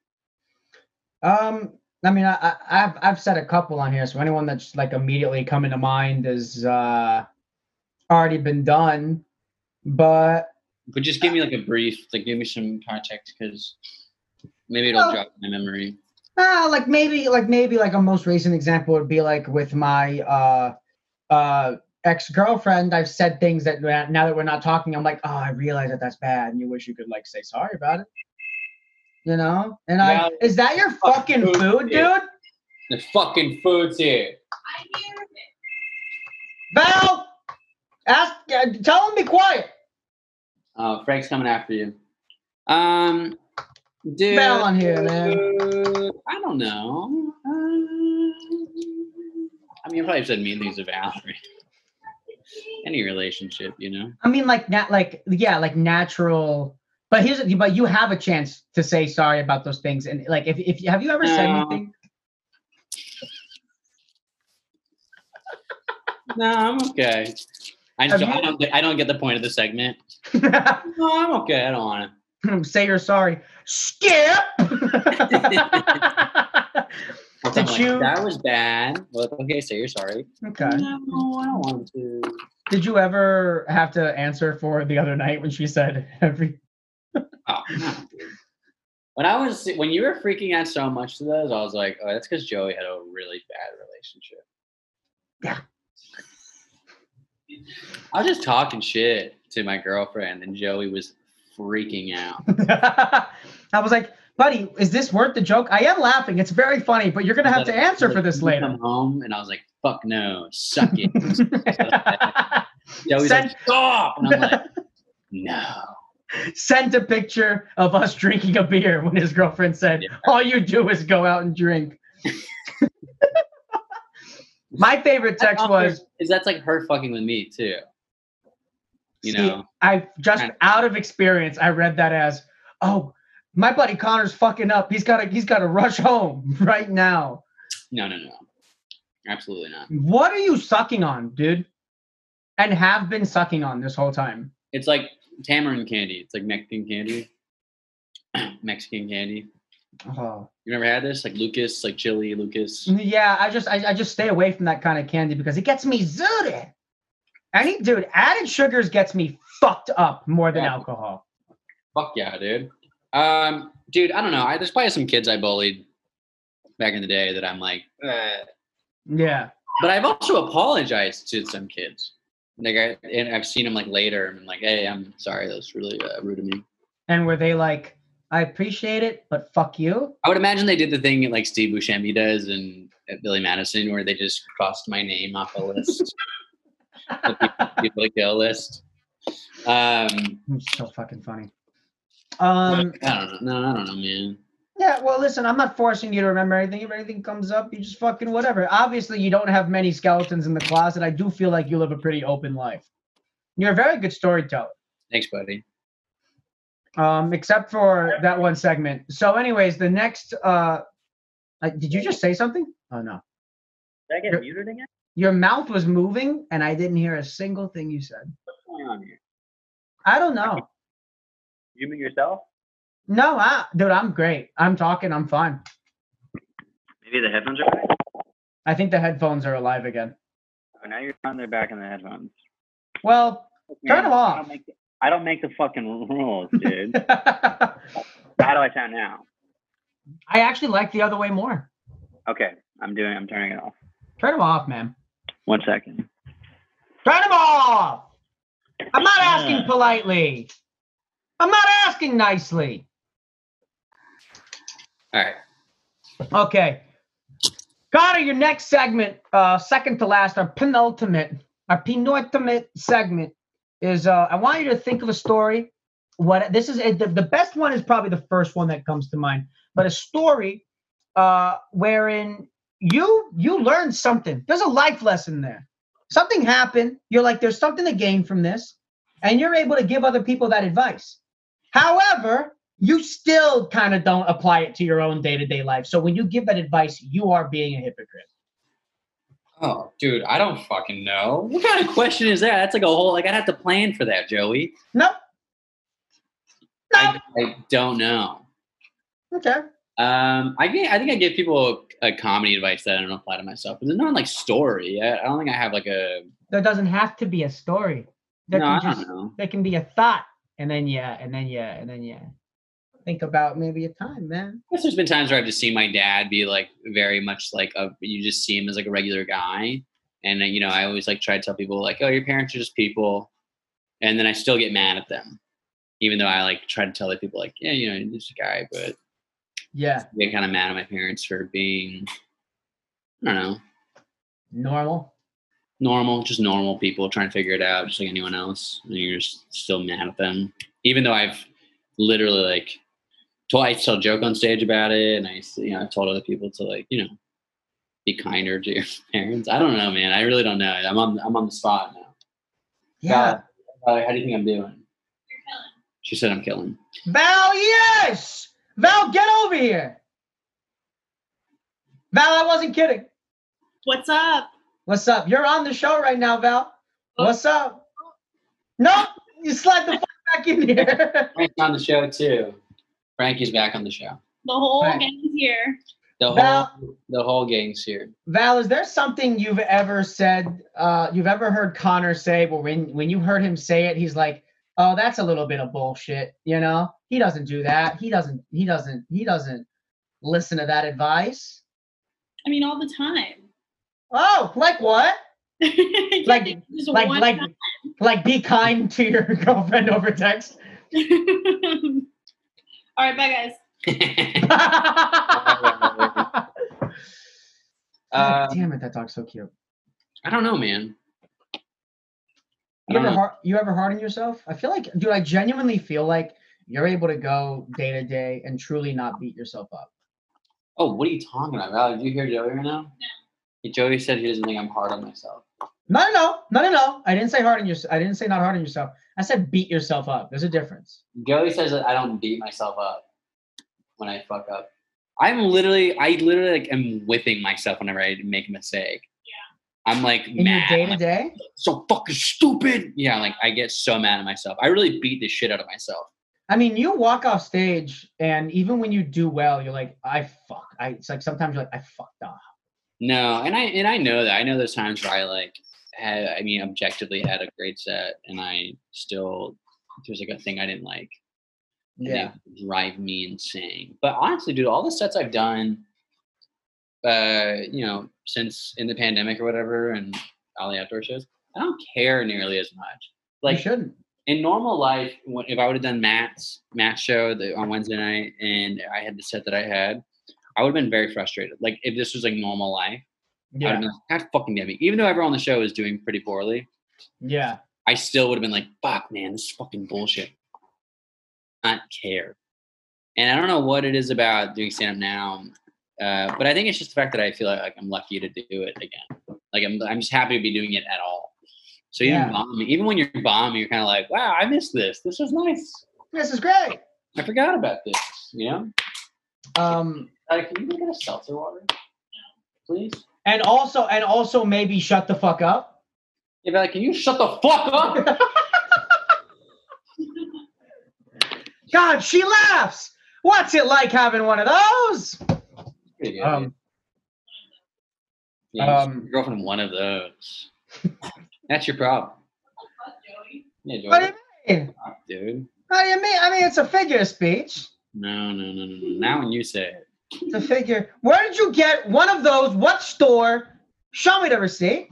Um, I mean, I, I, I've I've said a couple on here, so anyone that's like immediately coming to mind is uh already been done. But But just give me like a brief, like give me some context, because maybe it'll Well- jog my memory. uh, like maybe like maybe like a most recent example would be like with my uh uh ex-girlfriend i've said things that now that we're not talking i'm like oh i realize that that's bad and you wish you could like say sorry about it you know and i is that your fuck fucking food, food dude. dude The fucking food's here. I hear it val ask uh, tell him to be quiet Oh, Frank's coming after you. Um, dude. Val on here, man. I don't know. Um, I mean, I probably said mean things to Valerie. Any relationship, you know. i mean like nat like yeah like natural but here's but you have a chance to say sorry about those things and like if, if you have you ever said anything No, I'm okay. I just, I don't I don't get the point of the segment. No, I'm okay. I don't want to. Hmm, say you're sorry. Skip. Did them, you- that was bad. Well, okay, say you're sorry. okay. No, I don't want to. Did you ever have to answer for the other night when she said every? Oh, no. When I was when you were freaking out so much to those, I was like, oh, that's because Joey had a really bad relationship. Yeah. I was just talking shit to my girlfriend, and Joey was freaking out. I was like, buddy, is this worth the joke? I am laughing. It's very funny, but you're gonna have to answer for this "You later. Come home, and I was like, fuck no, suck it. Joey's Send- like, stop, and I'm like, no. Sent a picture of us drinking a beer when his girlfriend said, Yeah. "All you do is go out and drink." My favorite text was, is that's like her fucking with me too. You See, know, I just Kind of- out of experience, I read that as, "Oh, my buddy Conner's fucking up. He's got to he's got to rush home right now." no, no, no, absolutely not. What are you sucking on, dude? And have been sucking on this whole time. It's like tamarind candy. It's like Mexican candy. Mexican candy. Oh. You never had this? Like Lucas, like chili Lucas. Yeah, I just I, I just stay away from that kind of candy because it gets me zooted. Any dude, added sugars gets me fucked up more than Yeah. alcohol. Fuck yeah, dude. Um, dude, I don't know. I, there's probably some kids I bullied back in the day that I'm like, eh. Yeah. but I've also apologized to some kids. Like I and I've seen them like later and I'm like, hey, I'm sorry, that was really uh, rude of me. And were they like, I appreciate it, but fuck you? I would imagine they did the thing like Steve Buscemi does and at Billy Madison where they just crossed my name off a list, people, people to kill list. Um, It's so fucking funny. Um I don't know. No, I don't know, man. yeah, well listen, I'm not forcing you to remember anything. If anything comes up, you just fucking whatever. Obviously you don't have many skeletons in the closet. I do feel like you live a pretty open life. You're a very good storyteller. Thanks, buddy. um, except for that one segment. So, anyways, the next. Uh, uh, did you just say something? Oh no, Did I Yep. get muted again? Your mouth was moving, and I didn't hear a single thing you said. What's going on here? I don't know. You mute yourself? No, I, dude, I'm great. I'm talking. I'm fine. Maybe the headphones are back. I think the headphones are alive again. Oh, now you're on their back in the headphones. Well, turn I off. don't make the, I don't make the fucking rules, dude. How do I sound now? I actually like the other way more. Okay, I'm doing. I'm turning it off. Turn them off, man. One second. Turn them off. I'm not asking politely. I'm not asking nicely. All right. Okay. Conner, your next segment, uh, second to last, our penultimate, our penultimate segment is uh, I want you to think of a story. What this is the, the best one is probably the first one that comes to mind, but a story uh, wherein you you learned something. There's a life lesson there. something happened. You're like, there's something to gain from this, and you're able to give other people that advice. However, you still kind of don't apply it to your own day to day life. So when you give that advice, you are being a hypocrite. Oh, dude, I don't fucking know. What kind of question is that? That's like a whole like I'd have to plan for that, Joey. No. No. I, I don't know. Okay. Um, I get, I think I give people a, comedy advice that I don't apply to myself. But there's not like story. I, I don't think I have like a. There doesn't have to be a story. There no, can I just don't know. there can be a thought, and then yeah, and then yeah, and then yeah. Think about maybe a time, man. I guess there's been times where I've just seen my dad be like very much like a. You just see him as like a regular guy, and you know I always like try to tell people like, oh, your parents are just people, and then I still get mad at them, even though I like try to tell other people like, yeah, you know, you're just a guy, but Yeah, I get kind of mad at my parents for being, I don't know, normal. normal, just normal people trying to figure it out, just like anyone else. And you're just still mad at them, even though I've literally like twice tell joke on stage about it, and I, you know, I've told other people to like, you know, be kinder to your parents. I don't know, man. I really don't know. I'm on, I'm on the spot now. Yeah. Val, how do you think I'm doing? She said I'm killing. Val, yes. Val, get over here. Val, I wasn't kidding. What's up? What's up? You're on the show right now, Val. What's up? No, you slide the fuck back in here. Frank's on the show too. Frankie's back on the show. The whole Right. gang's here. The Val- whole the whole gang's here. Val, is there something you've ever said, uh, you've ever heard Conner say, but when when you heard him say it, he's like, "Oh, that's a little bit of bullshit." You know, he doesn't do that. He doesn't. He doesn't. He doesn't listen to that advice. I mean, all the time. Oh, like what? Yeah, Like- just Like one like time. like be kind to your girlfriend over text. all right, bye, guys. God Uh, damn it, that dog's so cute. I don't know, man. I You ever um, hard, you ever hard on yourself? I feel like, dude, I genuinely feel like you're able to go day to day and truly not beat yourself up. Oh, what are you talking about? Val, did you hear Joey right now? No. Joey said he doesn't think I'm hard on myself. No, no, no, no, no, no. I didn't say hard on yourself. I didn't say not hard on yourself. I said beat yourself up. There's a difference. Joey says that I don't beat myself up when I fuck up. I'm literally, I literally like am whipping myself whenever I make a mistake. I'm like In mad. day to like, day, so fucking stupid. Yeah, like I get so mad at myself. I really beat the shit out of myself. I mean, you walk off stage, and even when you do well, you're like, I fuck. I. It's like sometimes you're like, I fucked up. No, and I and I know that. I know there's times where I like had I mean objectively had a great set and I still there's like a thing I didn't like. Yeah. Drive me insane. But honestly, dude, all the sets I've done uh, you know, since in the pandemic or whatever and all the outdoor shows, I don't care nearly as much. Like, you shouldn't. in normal life, if I would have done Matt's Matt's show the, on Wednesday night and I had the set that I had, I would have been very frustrated. Like if this was like normal life, yeah. I would have been like, God fucking damn it. Even though everyone on the show is doing pretty poorly, Yeah. I still would have been like, fuck man, this is fucking bullshit. Not care. And I don't know what it is about doing stand up now. Uh, but I think it's just the fact that I feel like, I'm lucky to do it again. Like I'm, I'm just happy to be doing it at all. So even Yeah. bombing, even when you're bombing, you're kind of like, wow, I missed this. This was nice. This is great. I forgot about this. You know? Um, Uh, can you get a seltzer water, please? and also, and also, maybe shut the fuck up. Yeah, but like, can you shut the fuck up? God, she laughs. What's it like having one of those? Um. Yeah, um, your girlfriend one of those. That's your problem. Yeah, What do you mean? Dude. What do you mean? I mean, it's a figure of speech. No, no, no, no, no. Now when you say it. It's a figure. Where did you get one of those? What store? Show me the receipt.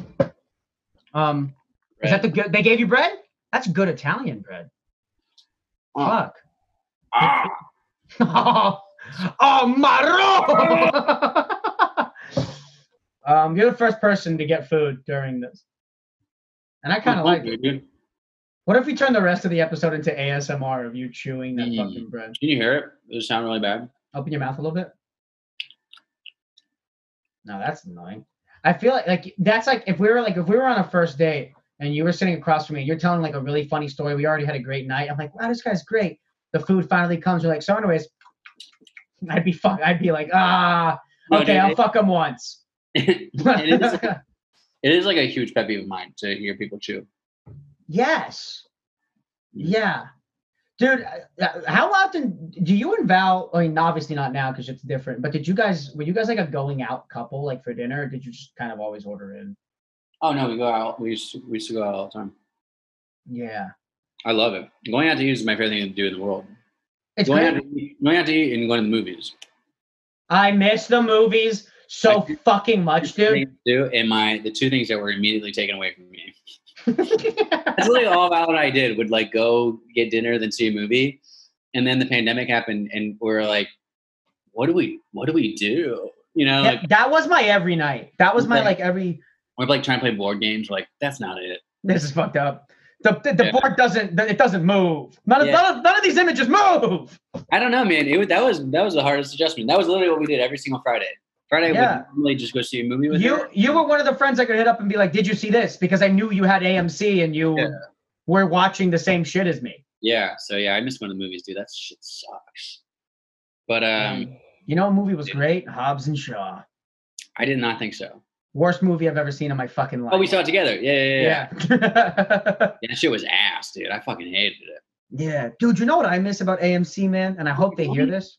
Um, is that the good? They gave you bread? That's good Italian bread. Oh. Fuck. Ah! Oh, oh Maro! um, you're the first person to get food during this, and I kind of like it. Dude. What if we turn the rest of the episode into ASMR of you chewing that Mm. fucking bread? Can you hear it? Does it sound really bad? Open your mouth a little bit. No, that's annoying. I feel like like that's like if we were like if we were on a first date and you were sitting across from me, you're telling like a really funny story. We already had a great night. I'm like, wow, this guy's great. The food finally comes. You're like, so anyways, I'd be fuck. I'd be like, ah, okay, I'll it- fuck him once. it, is, it is like a huge pet peeve of mine to hear people chew. yes. Yeah. Dude, uh, how often do you and Val? I mean, obviously not now because it's different. But did you guys were you guys like a going out couple like for dinner? Or did you just kind of always order in? Oh no, we go out. We used to, we used to go out all the time. Yeah, I love it. Going out to eat is my favorite thing to do in the world. It's going, out to eat, going out to eat and going to the movies. I miss the movies so I fucking much, dude. Do, and my the two things that were immediately taken away from me. That's literally all and I did. Would like go get dinner, then see a movie, and then the pandemic happened, and we are like, "What do we? What do we do?" You know, Yeah, like that was my every night. That was my Okay. like every. we're like trying to play board games. We're like, that's not it. This is fucked up. The the, the Yeah. board doesn't it doesn't move. None of, Yeah. none of none of these images move. I don't know, man. It was, that was that was the hardest adjustment. That was literally what we did every single Friday. Friday Yeah. would normally just go see a movie with You her. you were one of the friends I could hit up and be like, "Did you see this?" Because I knew you had AMC and you Yeah. were watching the same shit as me. Yeah, so yeah, I missed one of the movies, dude. That shit sucks. But um, you know, a movie was great. Hobbs and Shaw. I did not think so. Worst movie I've ever seen in my fucking life. Oh, we saw it together. Yeah, yeah, yeah. Yeah, yeah. that shit was ass, dude. I fucking hated it. yeah, dude. You know what I miss about AMC, man? And I hope they hear this.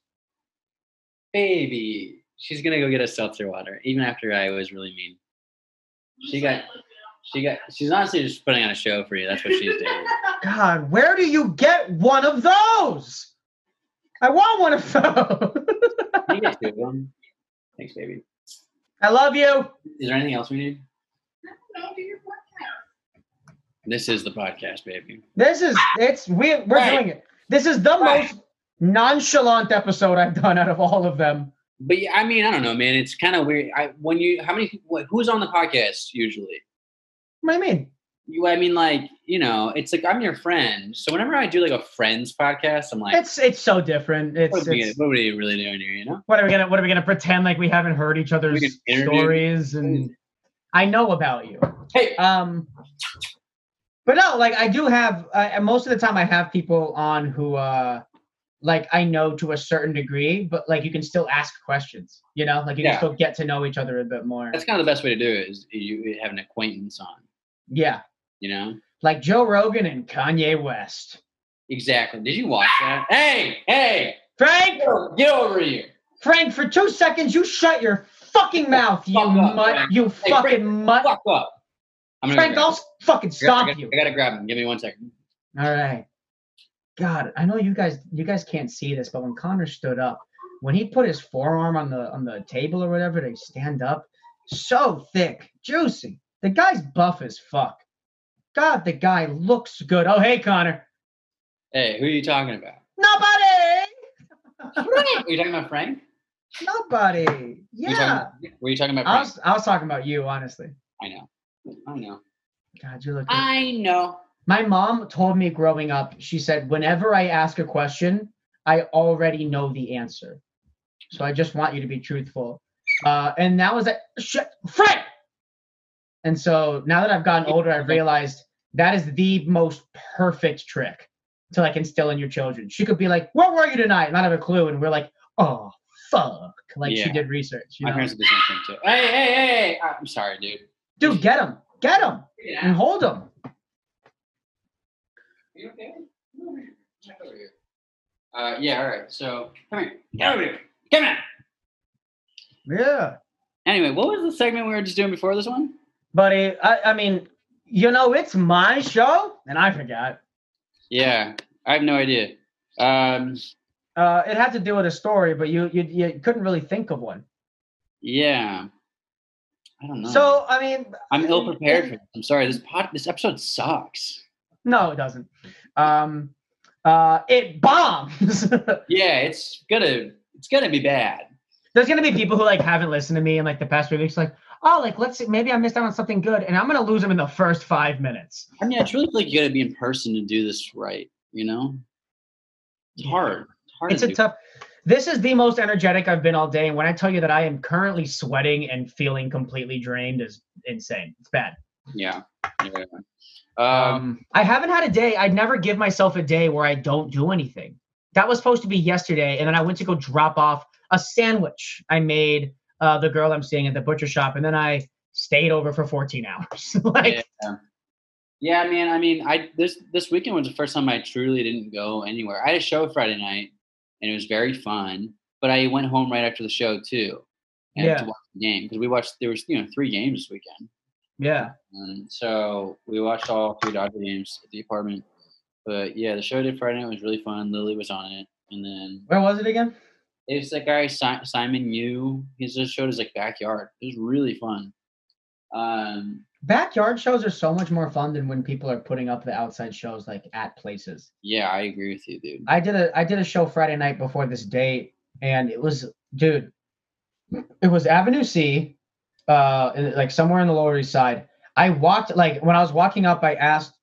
Baby, she's gonna go get a seltzer water, even after I was really mean. She got, she got, she's honestly just putting on a show for you. That's what she's doing. God, where do you get one of those? I want one of those. You get two of them. Thanks, baby. I love you. Is there anything else we need? No, do your podcast. This is the podcast, baby. This is it's we we're Right. doing it. This is the Right. most nonchalant episode I've done out of all of them. But yeah, I mean, I don't know, man. It's kind of weird. I when you how many people who's on the podcast usually? What do you mean? You, I mean, like you know, it's like I'm your friend. So whenever I do like a friends podcast, I'm like, It's it's so different. It's, what, are we, it's what are we really doing here? You know? what are we gonna what are we gonna pretend like we haven't heard each other's stories and I know about you. Hey, Um, but no, like I do have. Uh, most of the time, I have people on who, uh, like I know to a certain degree, but like you can still ask questions. You know, like you Yeah. can still get to know each other a bit more. that's kind of the best way to do it. Is you have an acquaintance on. Yeah, You know? like Joe Rogan and Kanye West. Exactly. Did you watch that? Hey, hey, Frank, get over here. Frank, for two seconds, you shut your fucking mouth, you Fuck up, mutt, you Hey, fucking Frank, mutt. Fuck up. I'm Frank, I'll fucking him. I gotta- stop I gotta, you. I gotta grab him. Give me one second. All right. God, I know you guys you guys can't see this, but when Conner stood up, when he put his forearm on the on the table or whatever to stand up, so thick, juicy. The guy's buff as fuck. God, the guy looks good. Oh, hey, Conner. Hey, who are you talking about? Nobody. Frank. Are you talking about Frank? Nobody. Were you Yeah. talking, were you talking about I was I was talking about you, honestly. I know. I know. God, you look. I know. My mom told me growing up, she said, whenever I ask a question, I already know the answer. So I just want you to be truthful. Uh, and that was that shit, Frank. And so now that I've gotten older, I've realized that is the most perfect trick to like instill in your children. She could be like, "Where were you tonight?" Not have a clue, and we're like, "Oh fuck!" Like she did research. You My know? parents did the same thing too. Hey, hey, hey. I'm sorry, dude. Dude, get him, get him, Yeah. and hold him. You okay? Come here. Check over here. Uh, yeah, all right. So, come here. Get over here. Come here. Yeah. Anyway, what was the segment we were just doing before this one? Buddy, I, I mean, you know, it's my show, and I forgot. Yeah, I have no idea. Um, Uh, it had to do with a story, but you you, you couldn't really think of one. yeah. I don't know. So I mean, I'm ill prepared for this. I'm sorry. This pod, this episode sucks. no, it doesn't. Um, uh, it bombs. Yeah, it's gonna, it's gonna be bad. There's gonna be people who like haven't listened to me in like the past few weeks, like, oh, like let's see, maybe I missed out on something good, and I'm gonna lose them in the first five minutes. I mean, I truly feel like you gotta be in person to do this right. You know, it's hard. It's hard. It's to a do. tough. This is the most energetic I've been all day, and when I tell you that I am currently sweating and feeling completely drained, is insane. It's bad. Yeah. yeah. Um, Um, I haven't had a day. I'd never give myself a day where I don't do anything. That was supposed to be yesterday, and then I went to go drop off a sandwich I made uh, the girl I'm seeing at the butcher shop, and then I stayed over for 14 hours. like, yeah. yeah, man. I mean, I this this weekend was the first time I truly didn't go anywhere. I had a show Friday night, and it was very fun. But I went home right after the show too, and Yeah. to watch the game because we watched. There was you know three games this weekend. yeah, Um, so we watched all three Dodger games at the apartment. But yeah, the show did Friday night was really fun. Lily was on it, and then where was it again? It's that guy Si- Simon Yu. He just showed his like backyard. It was really fun. Um, Backyard shows are so much more fun than when people are putting up the outside shows like at places. yeah, I agree with you, dude. I did a I did a show Friday night before this date, and it was dude, it was Avenue C, uh, like somewhere in the Lower East Side. I walked like when I was walking up, I asked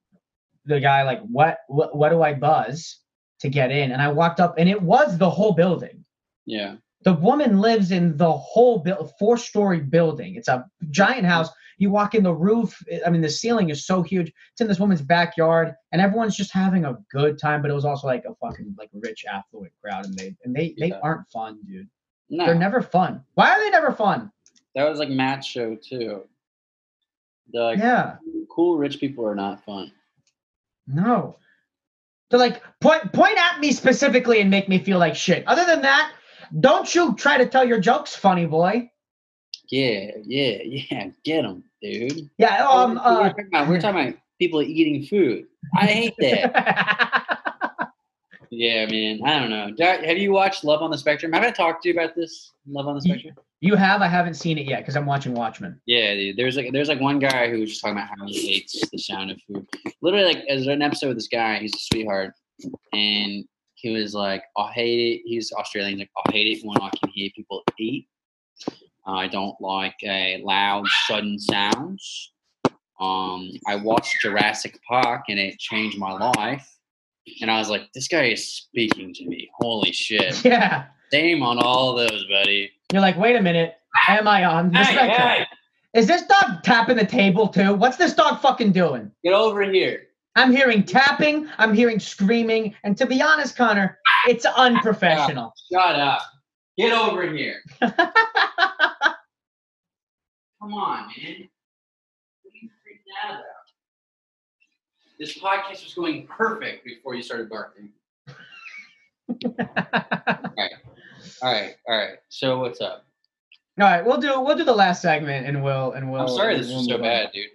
the guy like, "What what what do I buzz to get in?" And I walked up, and it was the whole building. Yeah, The woman lives in the whole build, four story building. It's a giant house. You walk in the roof. I mean, the ceiling is so huge. It's in this woman's backyard, and everyone's just having a good time. But it was also like a fucking like rich, affluent crowd, and they and they they aren't fun, dude. no, They're never fun. Why are they never fun? that was like Matt's show too. The like yeah, cool rich people are not fun. no. They're like point point at me specifically and make me feel like shit. Other than that, don't you try to tell your jokes, funny boy. Yeah, yeah, yeah. Get them, dude. Yeah. Um. we're, Uh, talking about, we're talking about people eating food. I hate that. yeah, man. I don't know. Have you watched Love on the Spectrum? Have I talked to you about this? Love on the Spectrum. you have. I haven't seen it yet because I'm watching Watchmen. Yeah, dude. There's like there's like one guy who was just talking about how he hates the sound of food. Literally, like there's an episode with this guy. He's a sweetheart, and he was like, "I hate it." He's Australian. Like, "I hate it when I can hear people eat. I don't like uh, loud, sudden sounds. Um, I watched Jurassic Park, and it changed my life." And I was like, "This guy is speaking to me. Holy shit!" Yeah. Same on all those, buddy. You're like, wait a minute. Am I on the Hey, hey, Is this dog tapping the table too? What's this dog fucking doing? get over here. I'm hearing tapping, I'm hearing screaming, and to be honest, Conner, it's unprofessional. Shut up. Get over here. Come on, man. What are you freaking out about? This podcast was going perfect before you started barking. all right. All right. All right. So what's up? All right, we'll do we'll do the last segment and we'll and we'll I'm sorry this we'll was so on. bad, dude.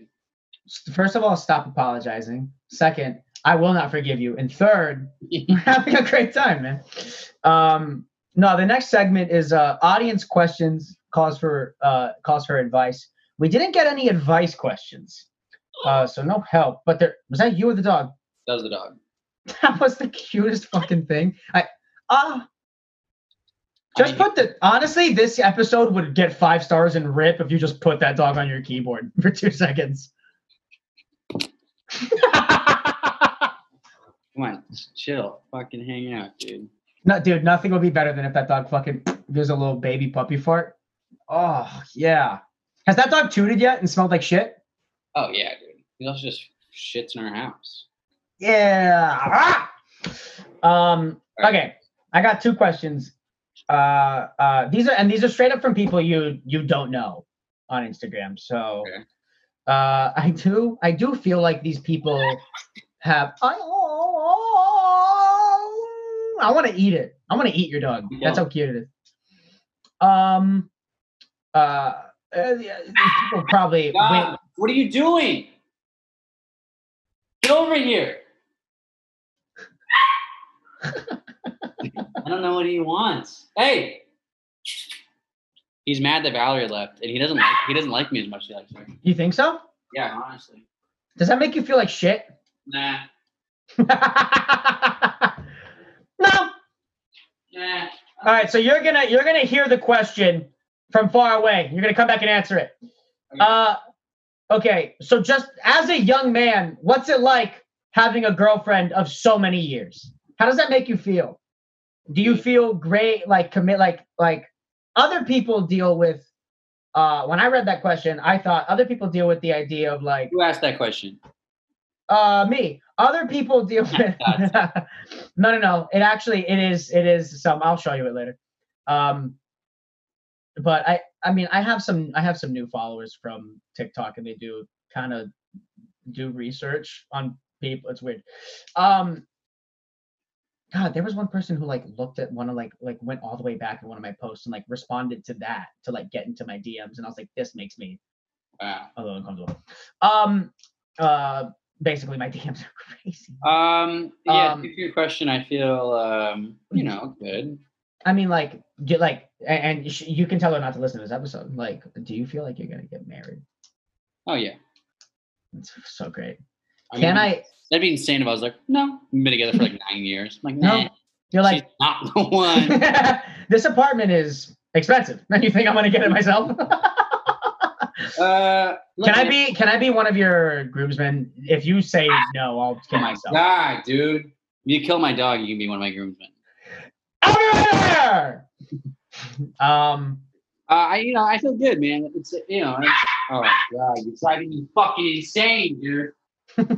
First of all, stop apologizing. Second, I will not forgive you. And third, we're having a great time, man. Um, no, the next segment is uh, audience questions. Calls for uh, calls for advice. We didn't get any advice questions, uh, so no help. But there was that you or the dog? That was the dog. That was the cutest fucking thing. I ah. just I- put the honestly, this episode would get five stars and rip if you just put that dog on your keyboard for two seconds. Come on, just chill. Fucking hang out, dude. No, dude, nothing would be better than if that dog fucking gives a little baby puppy fart. Oh yeah. Has that dog tooted yet and smelled like shit? Oh yeah, dude. He also just shits in our house. Yeah. Ah! Um. Okay, I got two questions. Uh, uh, these are and these are straight up from people you you don't know on Instagram. So, Okay. uh, I do I do feel like these people have. I, I want to eat it. I want to eat your dog. That's how cute it is. Um. Uh. uh, people probably. Wait, what are you doing? Get over here. I don't know what he wants. Hey. He's mad that Valerie left, and he doesn't like he doesn't like me as much as he likes her. you think so? Yeah, honestly. Does that make you feel like shit? Nah. All right, so you're gonna you're gonna hear the question from far away. You're gonna come back and answer it. Uh, okay. So just as a young man, what's it like having a girlfriend of so many years? How does that make you feel? do you feel great like commit like like other people deal with uh when i read that question i thought other people deal with the idea of like Who asked that question? Uh me. Other people deal with no no no. It actually it is it is some i'll show you it later. Um but i i mean i have some i have some new followers from tiktok and they do kind of do research on people. It's weird. Um god there was one person who like looked at one of like like went all the way back in one of my posts and like responded to that to like get into my dms and i was like this makes me Wow. a little uncomfortable. Um uh basically my dms are crazy Um, yeah, Um, your question, I feel, um, you know, good. I mean, like, get like, and sh- you can tell her not to listen to this episode. Like, do you feel like you're gonna get married? Oh, yeah. It's so great. I Can mean, I? That'd be insane if I was like, no, we've been together for like nine years. I'm like, No. nah, You're like, she's not the one. this apartment is expensive. And you think I'm gonna get it myself? uh, can I be? Can I be one of your groomsmen? If you say no, I'll kill myself. god, dude! If you kill my dog, you can be one of my groomsmen. Be um. Uh, I, you know, I feel good, man. It's, you know, it's, oh god, you're driving me fucking insane, dude.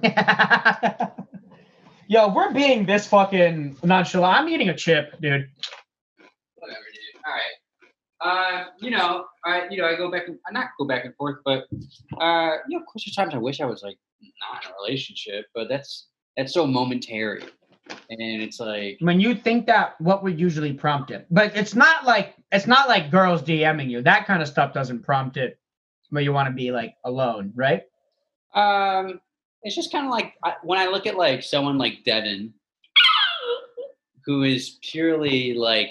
Yo, we're being this fucking nonchalant. I'm eating a chip, dude. Whatever, dude. All right. Uh, you know, I, you know, I go back and I not go back and forth, but uh, you know, of course, there's times I wish I was like not in a relationship, but that's that's so momentary, and it's like, when you think that what would usually prompt it? But it's not like it's not like girls dming you. That kind of stuff doesn't prompt it when you want to be like alone right? Um, it's just kind of like I, when I look at like someone like Devin, who is purely like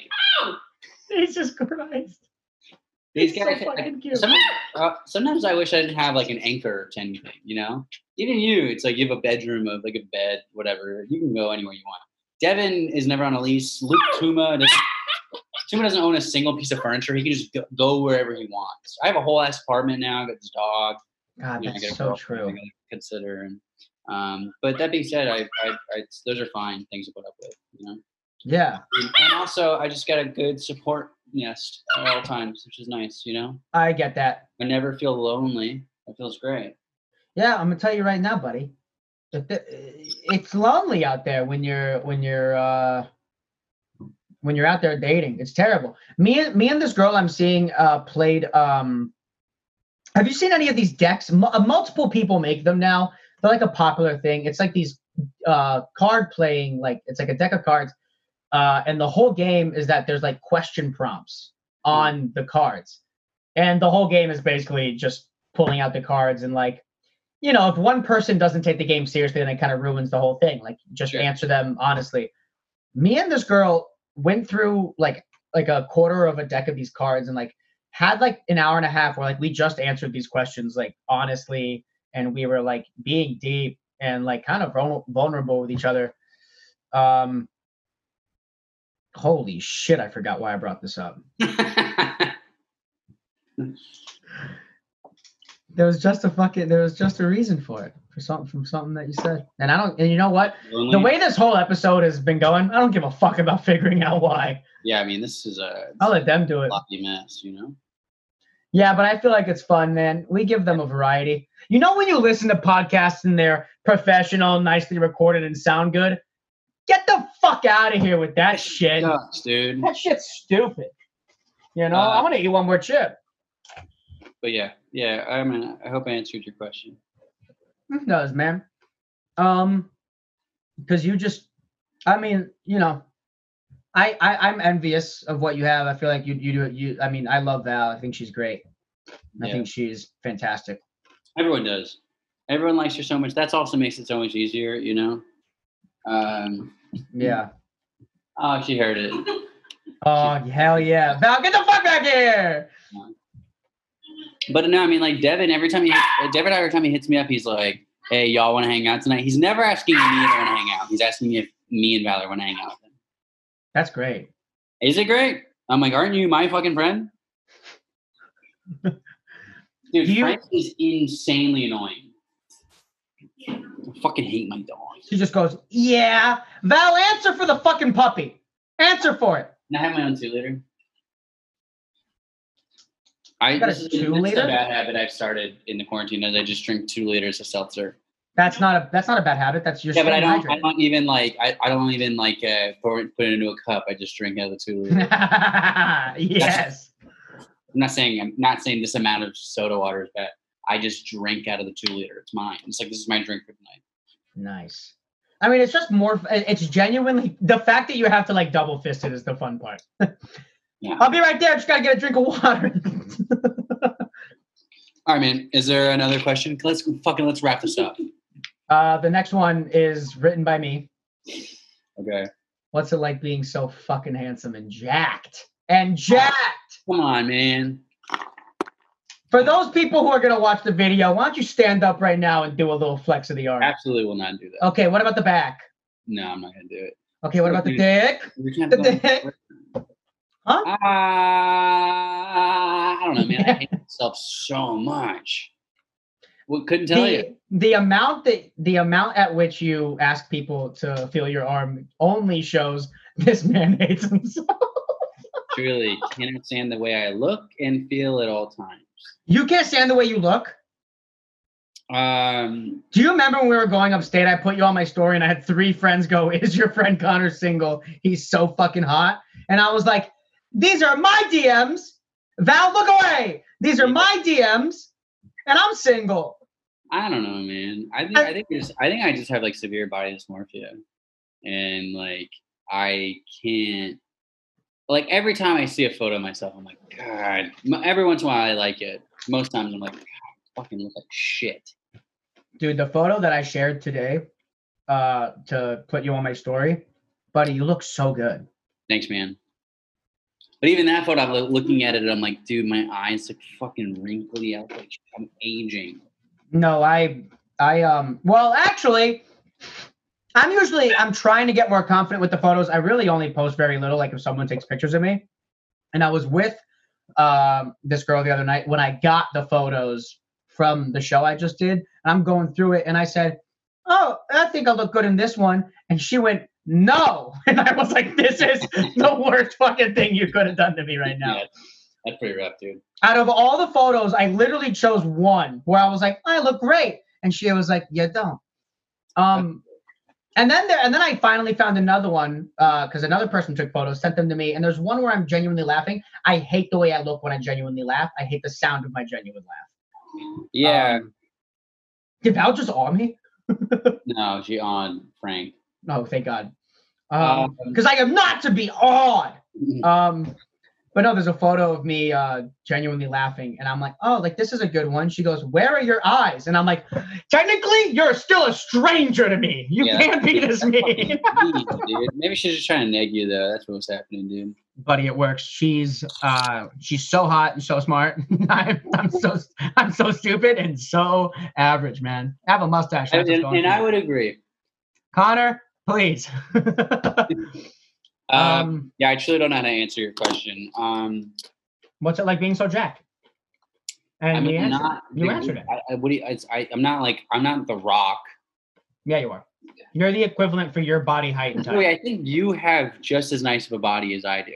jesus christ these It's so guys. fucking cute. Sometimes, uh, sometimes I wish I didn't have like an anchor to anything, you know? Even you, it's like you have a bedroom of like a bed, whatever. You can go anywhere you want. Devin is never on a lease. Luke Tuma doesn't, Tuma doesn't own a single piece of furniture. He can just go, go wherever he wants. I have a whole ass apartment now. I got this dog. god you know, I that's got a so true consider. And, um, but that being said, I, I, I, those are fine things to put up with, you know? Yeah. And, also, I just got a good support nest at all times, which is nice, you know? i get that. I never feel lonely. It feels great. yeah i'm gonna tell you right now buddy it's lonely out there when you're when you're uh when you're out there dating. It's terrible. Me and me and this girl i'm seeing uh played um have you seen any of these decks? Mu- uh, multiple people make them now. They're like a popular thing. It's like these uh card playing like it's like a deck of cards uh and the whole game is that there's like question prompts on the cards. And the whole game is basically just pulling out the cards and like you know if one person doesn't take the game seriously then it kind of ruins the whole thing. Like just Sure. answer them honestly. Me and this girl went through like like a quarter of a deck of these cards and like had like an hour and a half where like we just answered these questions like honestly and we were like being deep and like kind of vulnerable with each other. Um holy shit i forgot why i brought this up there was just a fucking there was just a reason for it for something from something that you said and i don't and you know what Lonely? the way this whole episode has been going i don't give a fuck about figuring out why yeah, I mean, this is a i'll let them do it sloppy mess, you know? Yeah, but I feel like it's fun, man. We give them a variety. You know, when you listen to podcasts and they're professional, nicely recorded, and sound good, get the fuck out of here with that shit. Sucks, dude. That shit's stupid. You know, Uh, I'm gonna eat one more chip. But yeah, yeah, I mean, I hope I answered your question. It does, man. Um, because you just, I mean, you know, I, I I'm envious of what you have. I feel like you you do it. You, I mean, I love Val. I think she's great. I Yeah. think she's fantastic. Everyone does. Everyone likes her so much. That's also makes it so much easier, you know? Um, Yeah. oh, she heard it. Oh hell yeah, Val, get the fuck back here. But no, I mean, like Devin, every time he, Devin, every time he hits me up, he's like, "Hey, y'all want to hang out tonight?" He's never asking me if I want to hang out. He's asking me if me and Valor want to hang out with him. That's great. Is it great? I'm like, aren't you my fucking friend? Dude, you- Frank is insanely annoying. I fucking hate my dog. She just goes, yeah. Val, answer for the fucking puppy. Answer for it. And I have my own two liter. I got a this is, two is liter? a bad habit I've started in the quarantine as I just drink two liters of seltzer. That's not a that's not a bad habit. That's your Yeah, but I don't. I don't even like. I, I don't even like uh, pour it, put it into a cup. I just drink out of the two liter. yes. I'm not saying I'm not saying this amount of soda water is bad. I just drink out of the two liter. It's mine. It's like this is my drink for the night. Nice. I mean, it's just more. It's genuinely the fact that you have to like double fist it is the fun part. Yeah. I'll be right there. I just gotta get a drink of water. All right, man. Is there another question? Let's fucking let's wrap this up. uh, the next one is written by me. Okay. What's it like being so fucking handsome and jacked? And jacked. Come on, man. For those people who are gonna watch the video, why don't you stand up right now and do a little flex of the arm? Absolutely will not do that. Okay. What about the back? No, I'm not gonna do it. Okay. What about the dick? We can't The dick. Huh? Uh, I don't know, man. I hate myself so much. What couldn't tell you. the, the amount that the amount at which you ask people to feel your arm only shows this man hates himself. Truly, cannot stand the way I look and feel at all times. You can't stand the way you look. Um, Do you remember when we were going upstate? I put you on my story and I had three friends go, Is your friend Conner single? He's so fucking hot. And I was like, These are my DMs. Val, look away. These are my DMs. And I'm single. I don't know, man. I think I think just I think I just have like severe body dysmorphia, and like I can't. Like every time I see a photo of myself, I'm like, God. Every once in a while, I like it. Most times, I'm like, God, I fucking look like shit. Dude, the photo that I shared today uh, to put you on my story, buddy, you look so good. Thanks, man. But even that photo, I'm looking at it, and I'm like, dude, my eyes look fucking wrinkly. I look like I'm aging. No, I I um well actually I'm usually I'm trying to get more confident with the photos. I really only post very little, like if someone takes pictures of me. And I was with um this girl the other night when I got the photos from the show I just did. And I'm going through it and I said, Oh, I think I look good in this one. And she went, No. And I was like, This is the worst fucking thing you could have done to me right now Yeah, that's pretty rough, dude. out of all the photos, I literally chose one where I was like, I look great. And she was like, You don't. Um and then there and then I finally found another one, uh, because another person took photos, sent them to me, and there's one where I'm genuinely laughing. I hate the way I look when I genuinely laugh. I hate the sound of my genuine laugh. Yeah. Um, did Val just awe me? no, she on Frank. Oh, thank God. Um, Um, because I am not to be awed. Um, but no, there's a photo of me uh genuinely laughing, and I'm like, oh, like this is a good one. She goes, Where are your eyes? And I'm like, technically, you're still a stranger to me. You Yeah, can't be this Fucking mean. mean, dude. Maybe she's just trying to neg you though. That's what's happening, dude. Buddy, it works. She's uh she's so hot and so smart. I'm, I'm so I'm so stupid and so average, man. I have a mustache. And, that's and, and I would agree. Conner, please. Um, um, yeah, I truly don't know how to answer your question. Um, what's it like being so jacked? And I'm you answered. not. You answered it. I, I, what do you, I, I'm not like I'm not the Rock. Yeah, you are. You're the equivalent for your body height and. Wait, I think you have just as nice of a body as I do.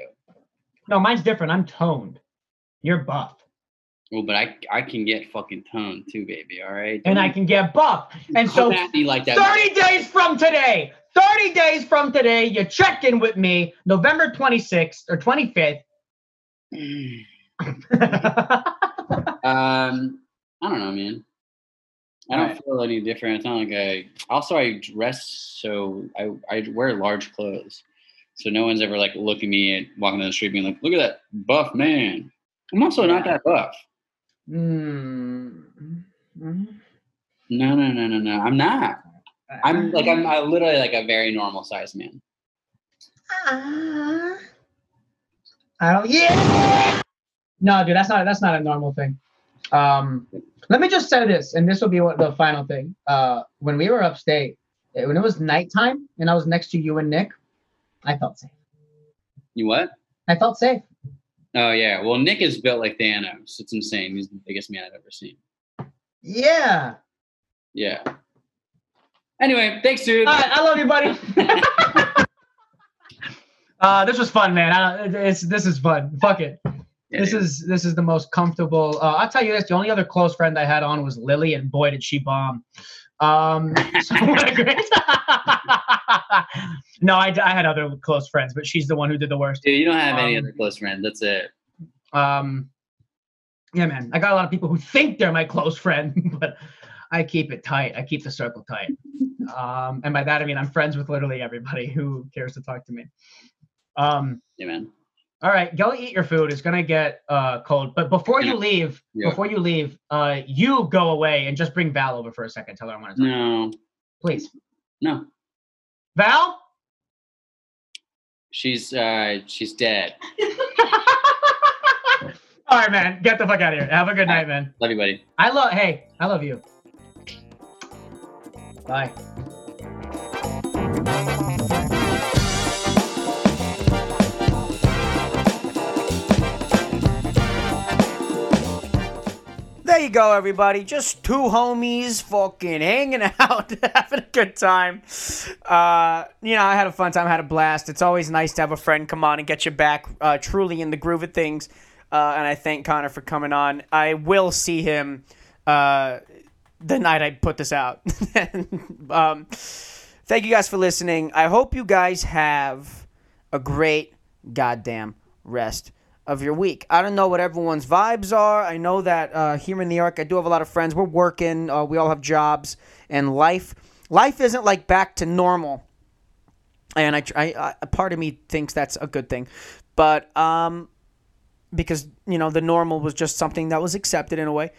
No, mine's different. I'm toned. You're buff. Well, but I I can get fucking toned too, baby. All right. And I can get buff. And so Come at me like that. 30 days from today, 30 days from today, you check in with me November 26th or 25th. Um, I don't know, man. I don't Right. feel any different. It's not like I. Also, I dress so I I wear large clothes, so no one's ever like looking me at walking down the street being like, "Look at that buff man." I'm also not that buff. Mm. Mhm. No, no, no, no, no. I'm not. I'm like I'm I literally like a very normal sized man. Ah. I don't. Yeah. No, dude, that's not that's not a normal thing. Um, let me just say this, and this will be what the final thing. Uh, when we were upstate, eh, when it was nighttime, and I was next to you and Nick, I felt safe. You what? I felt safe. Oh yeah. Well, Nick is built like Thanos. It's insane. He's the biggest man I've ever seen. Yeah. Yeah. Anyway, thanks, dude. All right, I love you, buddy. Uh, this was fun, man. I, don't- it's this is fun. Fuck it. Yeah, this dude. is this is the most comfortable. Uh, I'll tell you this: the only other close friend I had on was Lily, and boy, did she bomb. Um, so what a great. no, I, I had other close friends, but she's the one who did the worst. Dude, you don't have any Um, other close friends. That's it. Um, yeah, man, I got a lot of people who think they're my close friend, but I keep it tight. I keep the circle tight. Um, and by that I mean I'm friends with literally everybody who cares to talk to me. Um, Yeah, man. all right, go eat your food. It's gonna get uh, cold. But before you leave, Yeah. before you leave, uh, you go away and just bring Val over for a second. Tell her I want to talk. No, Please, no. Val. She's uh she's dead. All right, man. Get the fuck out of here. Have a good night, man. Love you, buddy. I love. Hey, I love you. Bye. There you go, everybody. Just two homies fucking hanging out, having a good time. Uh, you know, I had a fun time, had a blast. It's always nice to have a friend come on and get you back uh, truly in the groove of things. Uh, and I thank Conner for coming on. I will see him uh, the night I put this out. um, thank you guys for listening. I hope you guys have a great goddamn rest of your week. I don't know what everyone's vibes are. I know that uh, here in New York, I do have a lot of friends. We're working. Uh, we all have jobs and life. Life isn't like back to normal, and I, I, I part of me thinks that's a good thing, but um, because you know the normal was just something that was accepted in a way.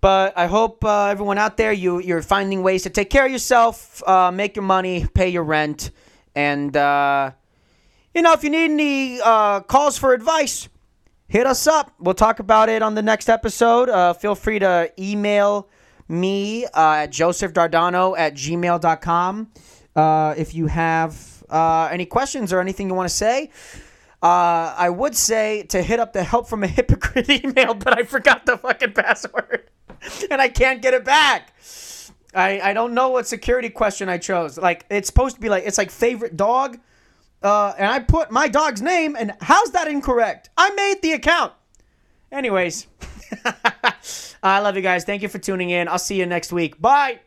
But I hope uh, everyone out there you you're finding ways to take care of yourself, uh, make your money, pay your rent, and. Uh, you know, if you need any uh, calls for advice, hit us up. We'll talk about it on the next episode. Uh, feel free to email me uh, at josephdardano at gmail.com if you have any questions or anything you want to say. Uh, I would say to hit up the help from a hypocrite email, but I forgot the fucking password and I can't get it back. I, I don't know what security question I chose. Like, it's supposed to be like, it's like favorite dog uh, and I put my dog's name, and how's that incorrect? I made the account. Anyways, I love you guys. Thank you for tuning in. I'll see you next week. Bye.